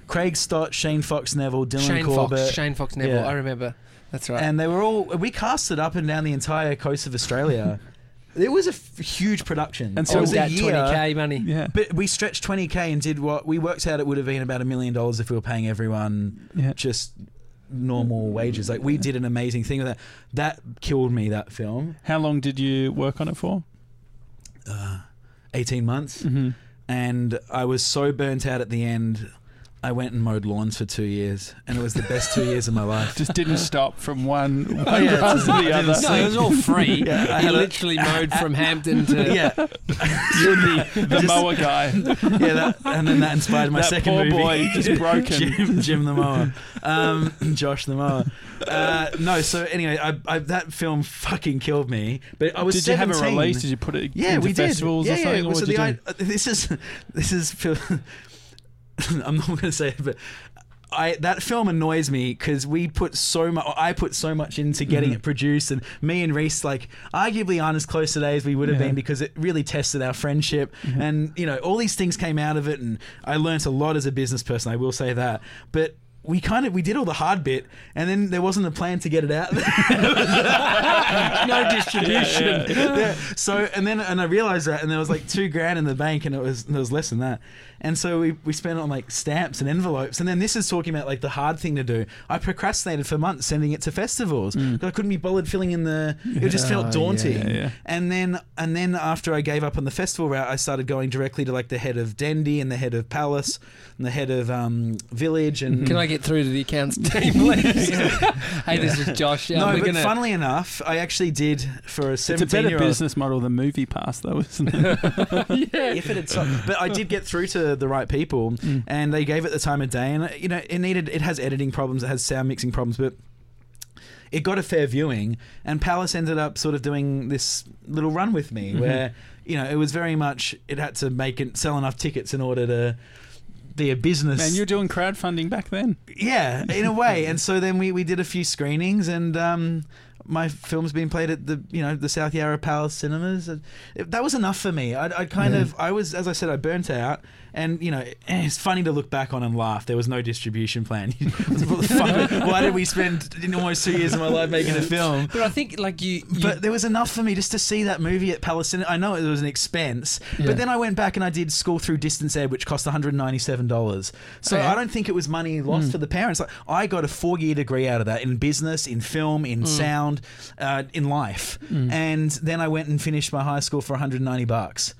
Craig Stott, Shane Fox Neville, Dylan Shane Corbett, Fox. Shane Fox Neville. Yeah. I remember. That's right. and they were all. We casted up and down the entire coast of Australia. it was a f- huge production. And And so so it was a year. 20k money. Yeah, But we stretched 20k and did what we worked out it would have been about a million dollars if we were paying everyone yeah. just normal wages. Like we did an amazing thing with that. That killed me. That film, How long did you work on it for? uh, eighteen months, Mm-hmm. and I was so burnt out at the end. I went and mowed lawns for two years, and it was the best two years of my life. Just didn't stop from one, one Oh, yeah, grass to the other. see- No, it was all free. Yeah, I he had a- literally mowed from Hampton to. yeah, You're the, the mower guy. yeah, that, and then that inspired my that second poor movie. boy just broken. Jim, Jim the mower, um, Josh the mower. Uh, no, so anyway, I, I, that film fucking killed me. But I was. Did you have a release? Did you put it Yeah, into we did. festivals yeah, or? Yeah, or so what the did I, this is this is. I'm not going to say it, but. I, that film annoys me because we put so much. I put so much into getting Mhm. it produced, and me and Reese, like, arguably aren't as close today as we would have Yeah. been because it really tested our friendship. Mhm. And you know, all these things came out of it, and I learnt a lot as a business person. I will say that, but. We kind of we did all the hard bit, and then there wasn't a plan to get it out. no distribution. yeah. So and then and I realized that, and there was like two grand in the bank, and it was there was less than that. And so we we spent it on like stamps and envelopes, and then this is talking about like the hard thing to do. I procrastinated for months sending it to festivals Mm. I couldn't be bothered filling in the. It just felt Oh, daunting. yeah, yeah. And then and then after I gave up on the festival route, I started going directly to like the head of Dendy and the head of Palace and the head of um, Village and. Can I get through to the accounts team, please? hey, this is Josh. Um, no, we're but gonna, funnily enough, I actually did for a It's a seventeen better year old. business model than MoviePass, though, isn't it? yeah. if it had, so- but I did get through to the right people, Mm. and they gave it the time of day. And you know, it needed, it has editing problems, it has sound mixing problems, but it got a fair viewing. And Palace ended up sort of doing this little run with me, Mhm. where you know it was very much it had to make it sell enough tickets in order to be a business. Man, you're doing crowdfunding back then. yeah, in a way. And so then we, we did a few screenings, and um, my film's been played at the you know the South Yarra Palace cinemas. It- that was enough for me. I, I kind Yeah. of I was as I said I burnt out, and you know eh, it's funny to look back on and laugh. There was no distribution plan. What the fuck? Why did we spend almost two years of my life making a film? But I think like you, you But there was enough for me just to see that movie at Palace Cinema. I know it was an expense, Yeah. but then I went back and I did school through distance ed, which cost one hundred ninety seven dollars. So Oh, yeah? I don't think it was money lost for the parents. Like I got a four year degree out of that in business, in film, in sound, uh, in life, and then I went and finished my high school for one hundred ninety bucks.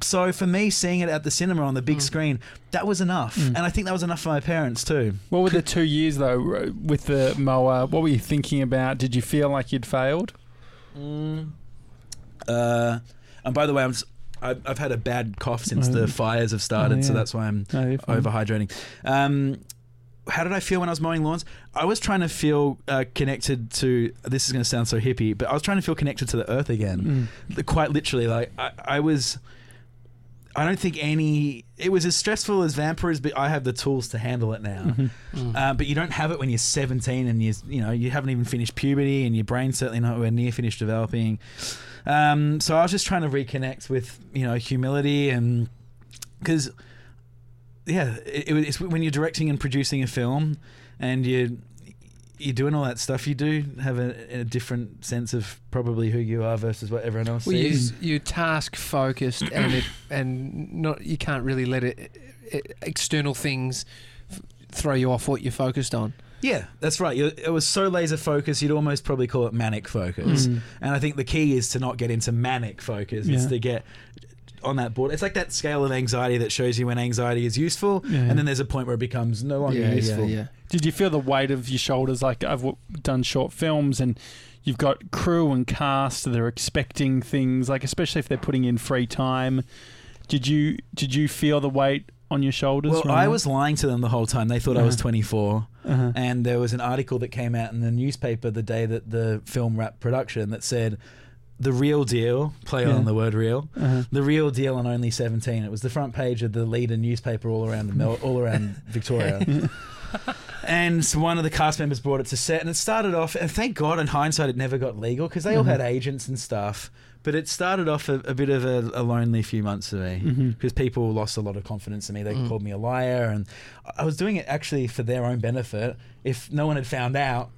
So for me, seeing it at the cinema on the big screen, that was enough, and I think that was enough for my parents too. What were the two years though uh, with the mower? What were you thinking about? Did you feel like you'd failed? Uh, and by the way, I'm. I've, I've had a bad cough since Oh. the fires have started, Oh, so that's why I'm No, overhydrating. Um, how did I feel when I was mowing lawns? I was trying to feel uh, connected to. This is going to sound so hippie, but I was trying to feel connected to the earth again. Mm. Quite literally, like I, I was. I don't think any. It was as stressful as vampires, but I have the tools to handle it now. Mm-hmm. Uh, but you don't have it when you're 17 and you you know you haven't even finished puberty and your brain's certainly nowhere near finished developing. Um, so I was just trying to reconnect with you know humility and because yeah, it, it- it's when you're directing and producing a film and you you're doing all that stuff. You do have a, a different sense of probably who you are versus what everyone else well, sees. you task focused and it and not you can't really let it, it external things f- throw you off what you're focused on. Yeah, that's right. you it was so laser focused, you'd almost probably call it manic focus. Mm. And I think the key is to not get into manic focus. It's to get on that board. It's like that scale of anxiety that shows you when anxiety is useful, Yeah. and then there's a point where it becomes no longer yeah, useful. yeah, yeah. Did you feel the weight of your shoulders? Like I've done short films and you've got crew and cast that are expecting things, like especially if they're putting in free time. Did you did you feel the weight on your shoulders? Well, I that- was lying to them the whole time. They thought I was Uh-huh. 24. Uh-huh. And there was an article that came out in the newspaper the day that the film wrapped production that said, the real deal, play Yeah. on the word real, Uh-huh. the real deal on only 17. It was the front page of the leader newspaper all around the Mel- all around Victoria. and one of the cast members brought it to set, and it started off. And thank God, in hindsight, it never got legal because they all Mhm. had agents and stuff. But it started off a, a bit of a, a lonely few months for me because people lost a lot of confidence in me. They Mm. called me a liar, and I was doing it actually for their own benefit. If no one had found out,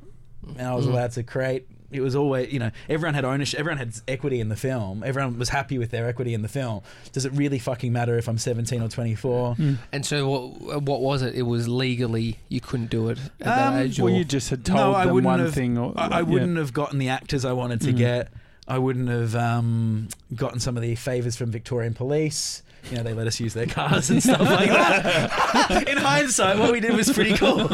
and I was Mm. allowed to create. It was always, you know, everyone had ownership, everyone had equity in the film, everyone was happy with their equity in the film. Does it really fucking matter if I'm 17 or 24? Mm. And so what what was it? It was legally you couldn't do it at Um, that age. Well, you just had told No, I them wouldn't one have- thing, or I, I yeah. wouldn't have gotten the actors I wanted to Mhm. get. I wouldn't have um, gotten some of the favors from Victorian police. You know, they let us use their cars and stuff like that. in hindsight, what we did was pretty cool.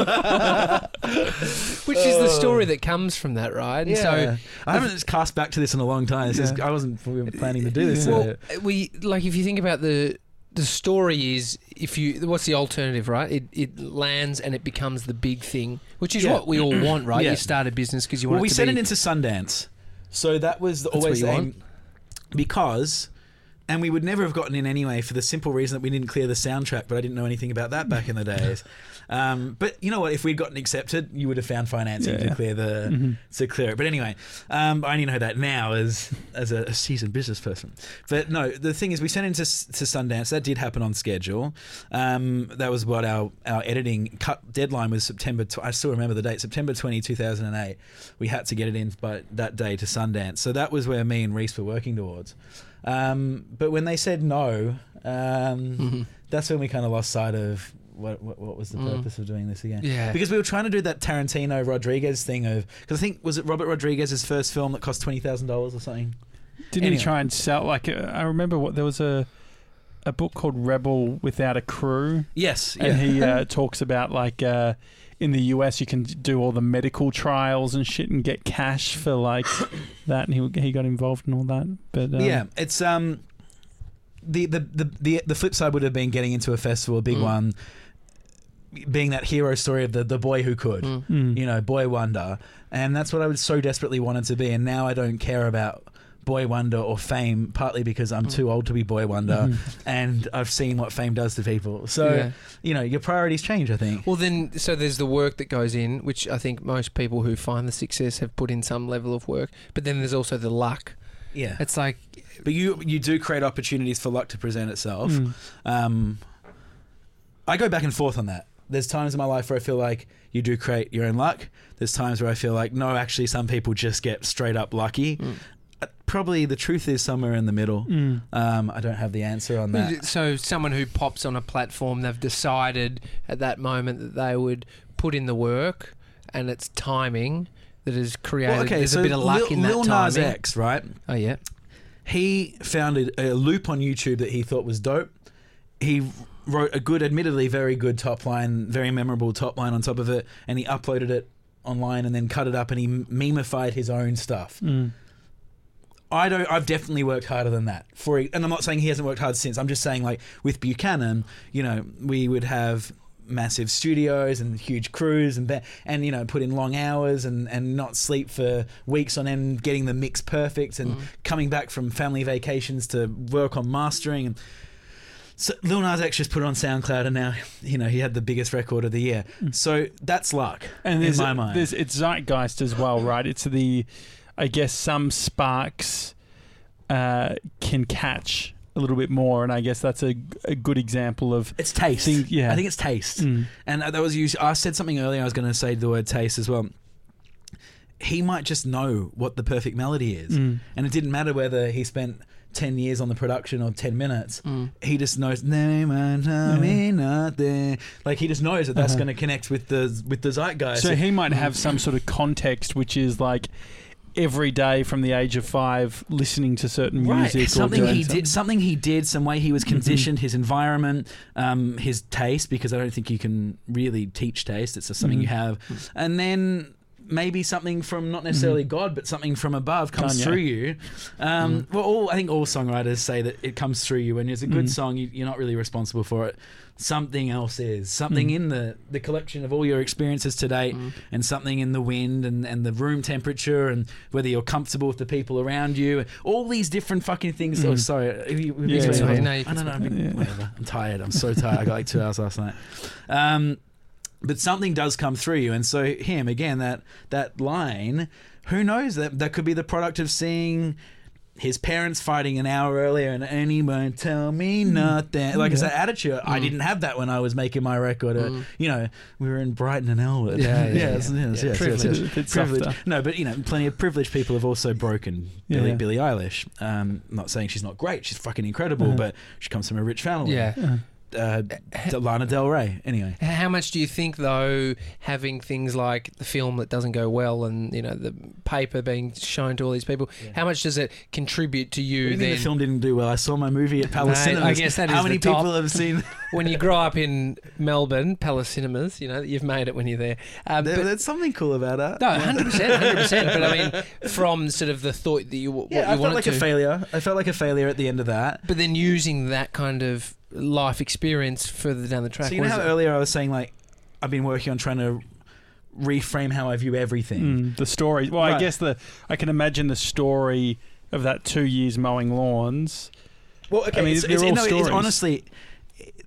which is the story that comes from that, right? And Yeah. So I haven't cast back to this in a long time. This is, I wasn't planning to do this. Well, uh, we like if you think about the the story is if you what's the alternative, right? It it lands and it becomes the big thing, which is Yeah. what we all want, right? Yeah. You start a business because you well, want we it to sent be. it into Sundance, so that was the, always what the you aim. Because, and we would never have gotten in anyway for the simple reason that we didn't clear the soundtrack, but I didn't know anything about that back in the days. Um, but you know what? If we'd gotten accepted, you would have found financing Yeah, to yeah. clear the Mhm. to clear it. But anyway, um, I only know that now as as a, a seasoned business person. But no, the thing is, we sent into to Sundance. That did happen on schedule. Um, that was what our our editing cut deadline was September. Tw- I still remember the date, September 20, 2008. We had to get it in by that day to Sundance. So that was where me and Reese were working towards. Um, but when they said no, um, Mhm. that's when we kind of lost sight of. What, what, what was the Mm. purpose of doing this again? Yeah. Because we were trying to do that Tarantino Rodriguez thing of because I think was it Robert Rodriguez's first film that cost twenty thousand dollars or something. Didn't Anyway. he try and sell like uh, I remember what there was a a book called Rebel Without a Crew, Yes, and he uh, talks about like uh, in the US you can do all the medical trials and shit and get cash for like that, and he he got involved in all that. But um, yeah, it's um the, the the the the flip side would have been getting into a festival, a big Mm. one, being that hero story of the the boy who could. Mm. mm. you know, boy wonder. And that's what I would so desperately wanted to be. And now I don't care about boy wonder or fame, partly because I'm Mm. too old to be boy wonder, Mhm. and I've seen what fame does to people. So Yeah. you know, your priorities change. I think. Well, then, so there's the work that goes in, which I think most people who find the success have put in some level of work. But then there's also the luck. Yeah, It's like, but you you do create opportunities for luck to present itself. Mm. Um, I go back and forth on that. There's times in my life where I feel like you do create your own luck. There's times where I feel like no, actually, some people just get straight up lucky. Mm. Uh, Probably the truth is somewhere in the middle. Mm. Um, I don't have the answer on that. so someone who pops on a platform, they've decided at that moment that they would put in the work, and it's timing that has created. Well, okay, there's so a bit of luck Lil, in that Lil Nas timing. X, right? Oh yeah, He found a, a loop on YouTube that he thought was dope. He wrote a good, admittedly very good top line, very memorable top line on top of it, and he uploaded it online and then cut it up and he memeified his own stuff. Mm. I don't. I've definitely worked harder than that for, and I'm not saying he hasn't worked hard since. I'm just saying, like with Buchanan, you know, we would have massive studios and huge crews and and you know put in long hours and and not sleep for weeks on end getting the mix perfect and Mm. coming back from family vacations to work on mastering and so Lil Nas X just put it on SoundCloud and now you know he had the biggest record of the year so that's luck And in my mind there's it's zeitgeist as well, right? It's the, I guess some sparks uh, can catch a little bit more, and I guess that's a, a good example of. it's taste Think- yeah. I think it's taste Mm. And that was used. I said something earlier. I was going to say the word taste as well. He might just know what the perfect melody is, Mm. and it didn't matter whether he spent ten years on the production or ten minutes. Mm. He just knows. "They might tell me nothing." Like he just knows that that's Uh-huh. going to connect with the with the zeitgeist. So he might have some sort of context, which is like every day from the age of five, listening to certain Right, music. or something doing he did, something he did, some way he was conditioned, his environment, um, his taste. Because I don't think you can really teach taste; it's just something you Mhm. have. And then maybe something from not necessarily God, but something from above comes Kanye. through you. Um, Well, all, I think all songwriters say that it comes through you. When it's a good Mhm. song, you, you're not really responsible for it. Something else is something Mm. in the the collection of all your experiences to date, Mm. and something in the wind and, and the room temperature and whether you're comfortable with the people around you. All these different fucking things. Oh, Mm. sorry. Have you- have you Yeah, sorry, no, I don't know. Been- Yeah. Whatever. I'm tired. I'm so tired. I got like two hours last night. Um, but something does come through you, and so him again. That that line. Who knows? That that could be the product of seeing. His parents fighting an hour earlier, and anyone tell me nothing. Like it's that attitude. I Mm. didn't have that when I was making my record. Mm. You know, we were in Brighton and Elwood. Yeah, yeah, yeah. yes, Yeah. yes, yes, Privilege. yes. Privilege. No, but you know, plenty of privileged people have also broken. Yeah, Billie, yeah. Billie Eilish. Um, not saying she's not great. She's fucking incredible, Uh-huh. but she comes from a rich family. Yeah. Uh, Lana Del Rey. Anyway. How much do you think, though, having things like the film that doesn't go well and you know the paper being shown to all these people, Yeah. how much does it contribute to you then the film didn't do well? I saw my movie at Palace No, I Cinemas. guess that How is many the top. people have seen? when you grow up in Melbourne, Palace Cinemas? You know you've made it when you're there. Um, there, but- there's something cool about that. no, hundred percent, hundred percent. But I mean, from sort of the thought that you what Yeah, you I felt like to, a failure. I felt like a failure at the end of that. but then using that kind of life experience further down the track. So you know what how is it? earlier I was saying like I've been working on trying to reframe how I view everything. mm, the story. Well, I guess the I can imagine the story of that two years mowing lawns. Well, okay, I mean, it's, they're it's, all no, it's stories. honestly,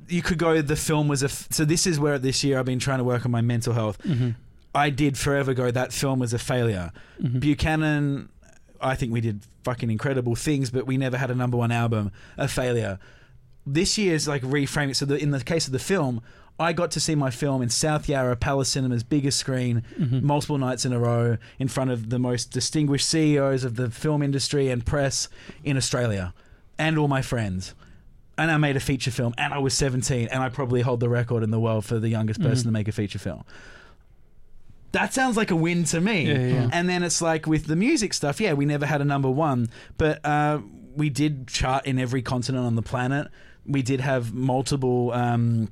you could go. The film was a. F- so this is where this year I've been trying to work on my mental health. Mm-hmm. I did forever go. That film was a failure. Mm-hmm. Buchanan, I think we did fucking incredible things, but we never had a number one album. A failure. This year's like reframing. So the, in the case of the film, I got to see my film in South Yarra Palace Cinema's biggest screen, Mm-hmm. multiple nights in a row, in front of the most distinguished CEOs of the film industry and press in Australia, and all my friends. And I made a feature film, and I was 17, and I probably hold the record in the world for the youngest person Mhm. to make a feature film. That sounds like a win to me. Yeah, yeah. And then it's like with the music stuff, yeah, we never had a number one, but uh, we did chart in every continent on the planet. We did have multiple. Um,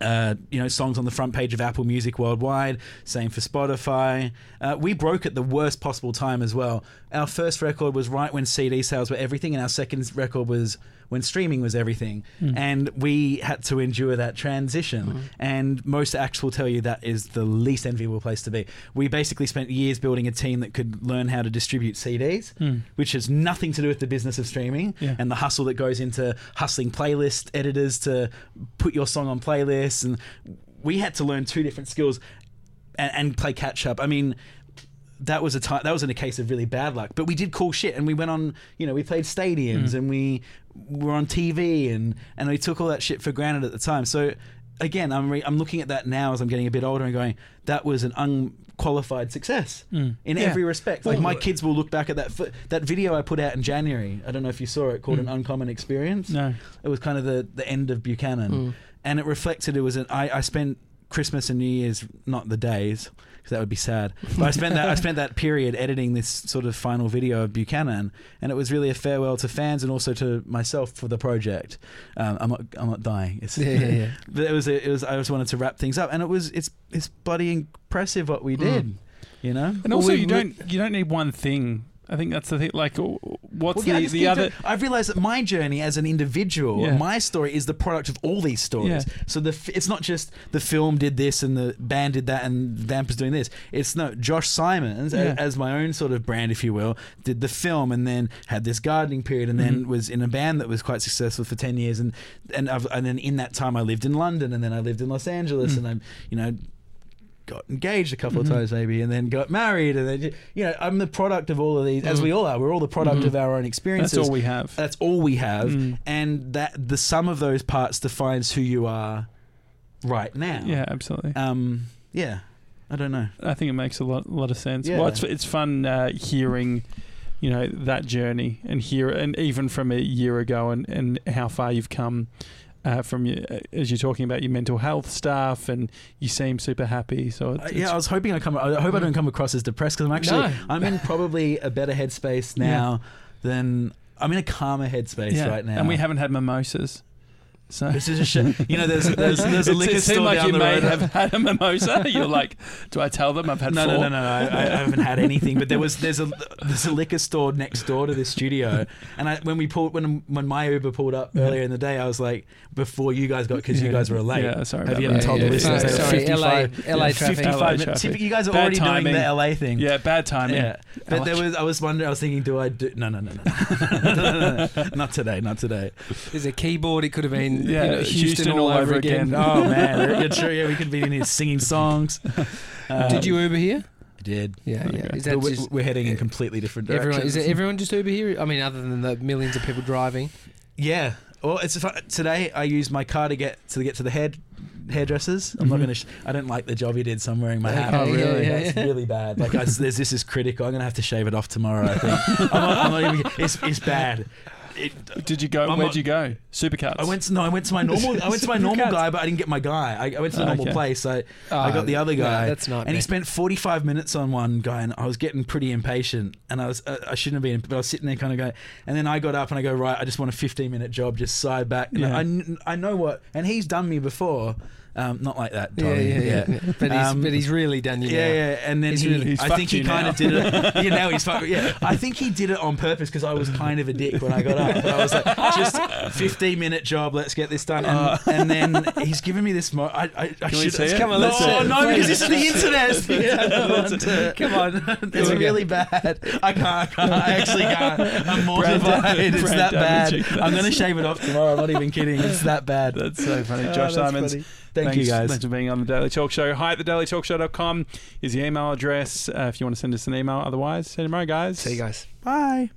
uh, you know, songs on the front page of Apple Music worldwide. Same for Spotify. Uh, we broke at the worst possible time as well. Our first record was right when CD sales were everything, and our second record was when streaming was everything, Mm. and we had to endure that transition. Mm. And most acts will tell you that is the least enviable place to be. We basically spent years building a team that could learn how to distribute CDs, Mm. which has nothing to do with the business of streaming Yeah. and the hustle that goes into hustling playlist editors to put your song on playlists. And we had to learn two different skills and, and play catch up. I mean, that was a time that wasn't a case of really bad luck, but we did cool shit and we went on. You know, we played stadiums Mm. and we were on TV and and we took all that shit for granted at the time. So again, I'm re- I'm looking at that now as I'm getting a bit older and going, that was an unqualified success Mm. in Yeah. every respect. Like Well, my kids will look back at that fi- that video I put out in January. I don't know if you saw it, called an uncommon experience. No. It was kind of the the end of Buchanan, Mm. and it reflected. It was an I I spent Christmas and New Year's, not the days, because that would be sad. But I spent that I spent that period editing this sort of final video of Buchanan, and it was really a farewell to fans and also to myself for the project. Um, I'm not I'm not dying. It's, Yeah, yeah, yeah. but it was it was I just wanted to wrap things up, and it was it's it's bloody impressive what we did. You know, And Well, also, we- you don't you don't need one thing. I think that's the thing. Like, what's Well, yeah, the the other? doing- I've realized that my journey as an individual, Yeah. my story is the product of all these stories. Yeah. So the f- it's not just the film did this and the band did that and Vampr's doing this. It's no Josh Simons a- as my own sort of brand, if you will, did the film and then had this gardening period and then Mhm. was in a band that was quite successful for ten years and and I've, and then in that time I lived in London and then I lived in Los Angeles Mm. and I'm you know got engaged a couple Mhm. of times maybe and then got married and then you know I'm the product of all of these as Mm. we all are we're all the product Mhm. of our own experiences That's all we have. that's all we have Mm. and that the sum of those parts defines who you are right now Yeah, absolutely. um yeah i don't know I think it makes a lot, lot of sense. Yeah. Well, it's it's fun uh, hearing, you know, that journey and hear and even from a year ago and, and how far you've come uh, from your, uh, as you're talking about your mental health stuff and you seem super happy. So it's, Uh, yeah i was hoping i come i hope i don't come across as depressed because i'm actually No. i'm in probably a better headspace now than i'm in a calmer headspace yeah. right now and we haven't had mimosas. So this is a shit you know there's there's, there's a It's- liquor it seemed store like down you the may road have had a mimosa. You're like, do I tell them I've had no, four? no, no, no, no. I, I haven't had anything. But there was there's a there's a liquor store next door to this studio, and I, when we pulled when when my Uber pulled up earlier in the day, I was like, before you guys got because you guys were late. Yeah, sorry Have about you that. even told Yeah, the listeners? they were Sorry, 55, LA LA traffic. 55 LA minutes. traffic. You guys are Bad already timing. doing the LA thing. Yeah, bad timing. Yeah, but LA there was. I was wondering. I was thinking, do I do? No, no, no, no, no, no, no, not today. Not today. There's a keyboard. It could have been Yeah, you know, Houston, all, over again. Oh man, you're true. Yeah, we could be in here singing songs. Um, Did you Uber here? I did. Yeah, yeah. Okay. Is that we're, just we're heading in completely different directions. everyone? Is it everyone just Uber here? I mean, other than the millions of people driving. Yeah. Well, it's fun. today. I used my car to get to get to the head hairdressers. I'm not Mhm. going to. Sh- I don't like the job you did, so I'm wearing my hat. Oh, really? Yeah, That's yeah. really bad. Like I, there's this is critical. I'm gonna have to shave it off tomorrow. I think. I'm not, I'm not even. It's, it's bad. It, Did you go? I'm where'd not- you go? Supercuts. I went to no. I went to my normal. I went to my normal guy, but I didn't get my guy. I, I went to the normal Okay. place. I I got the other no, guy. that's not. and he spent 45 minutes on one guy, and I was getting pretty impatient. And I was, uh, I shouldn't have been, but I was sitting there kind of going. And then I got up and I go, right, I just want a 15 minute job, just side back. And Yeah. I, I know what, and he's done me before. Um, not like that, Yeah, Tommy. yeah, yeah. But he's Um, but he's really done you Yeah, now. yeah, and then He's he, really- he's I think he kind now. of did it. Yeah, now he's fucked. Yeah, I think he did it on purpose because I was kind of a dick when I got up. But I was like, just 15 minute job, let's get this done. And, Uh. and then he's giving me this. Mo- I, I, I Can we should see it? Come on, no, let's see it. no, because Please. this is the internet. Yeah, I don't want to- Come on, It's Here we go. really bad. I can't, I can't. I actually can't. I'm Brand mortified. damage- It's brand that bad. I'm going to shave it off tomorrow. I'm not even kidding. It's that bad. That's so funny. Ah, Josh that's Simons. funny. Thank thanks, you guys. Thanks for being on the Daily Talk Show. Hi at the thedailytalkshow.com is the email address uh, if you want to send us an email. Otherwise, send them right, guys. See you guys. Bye.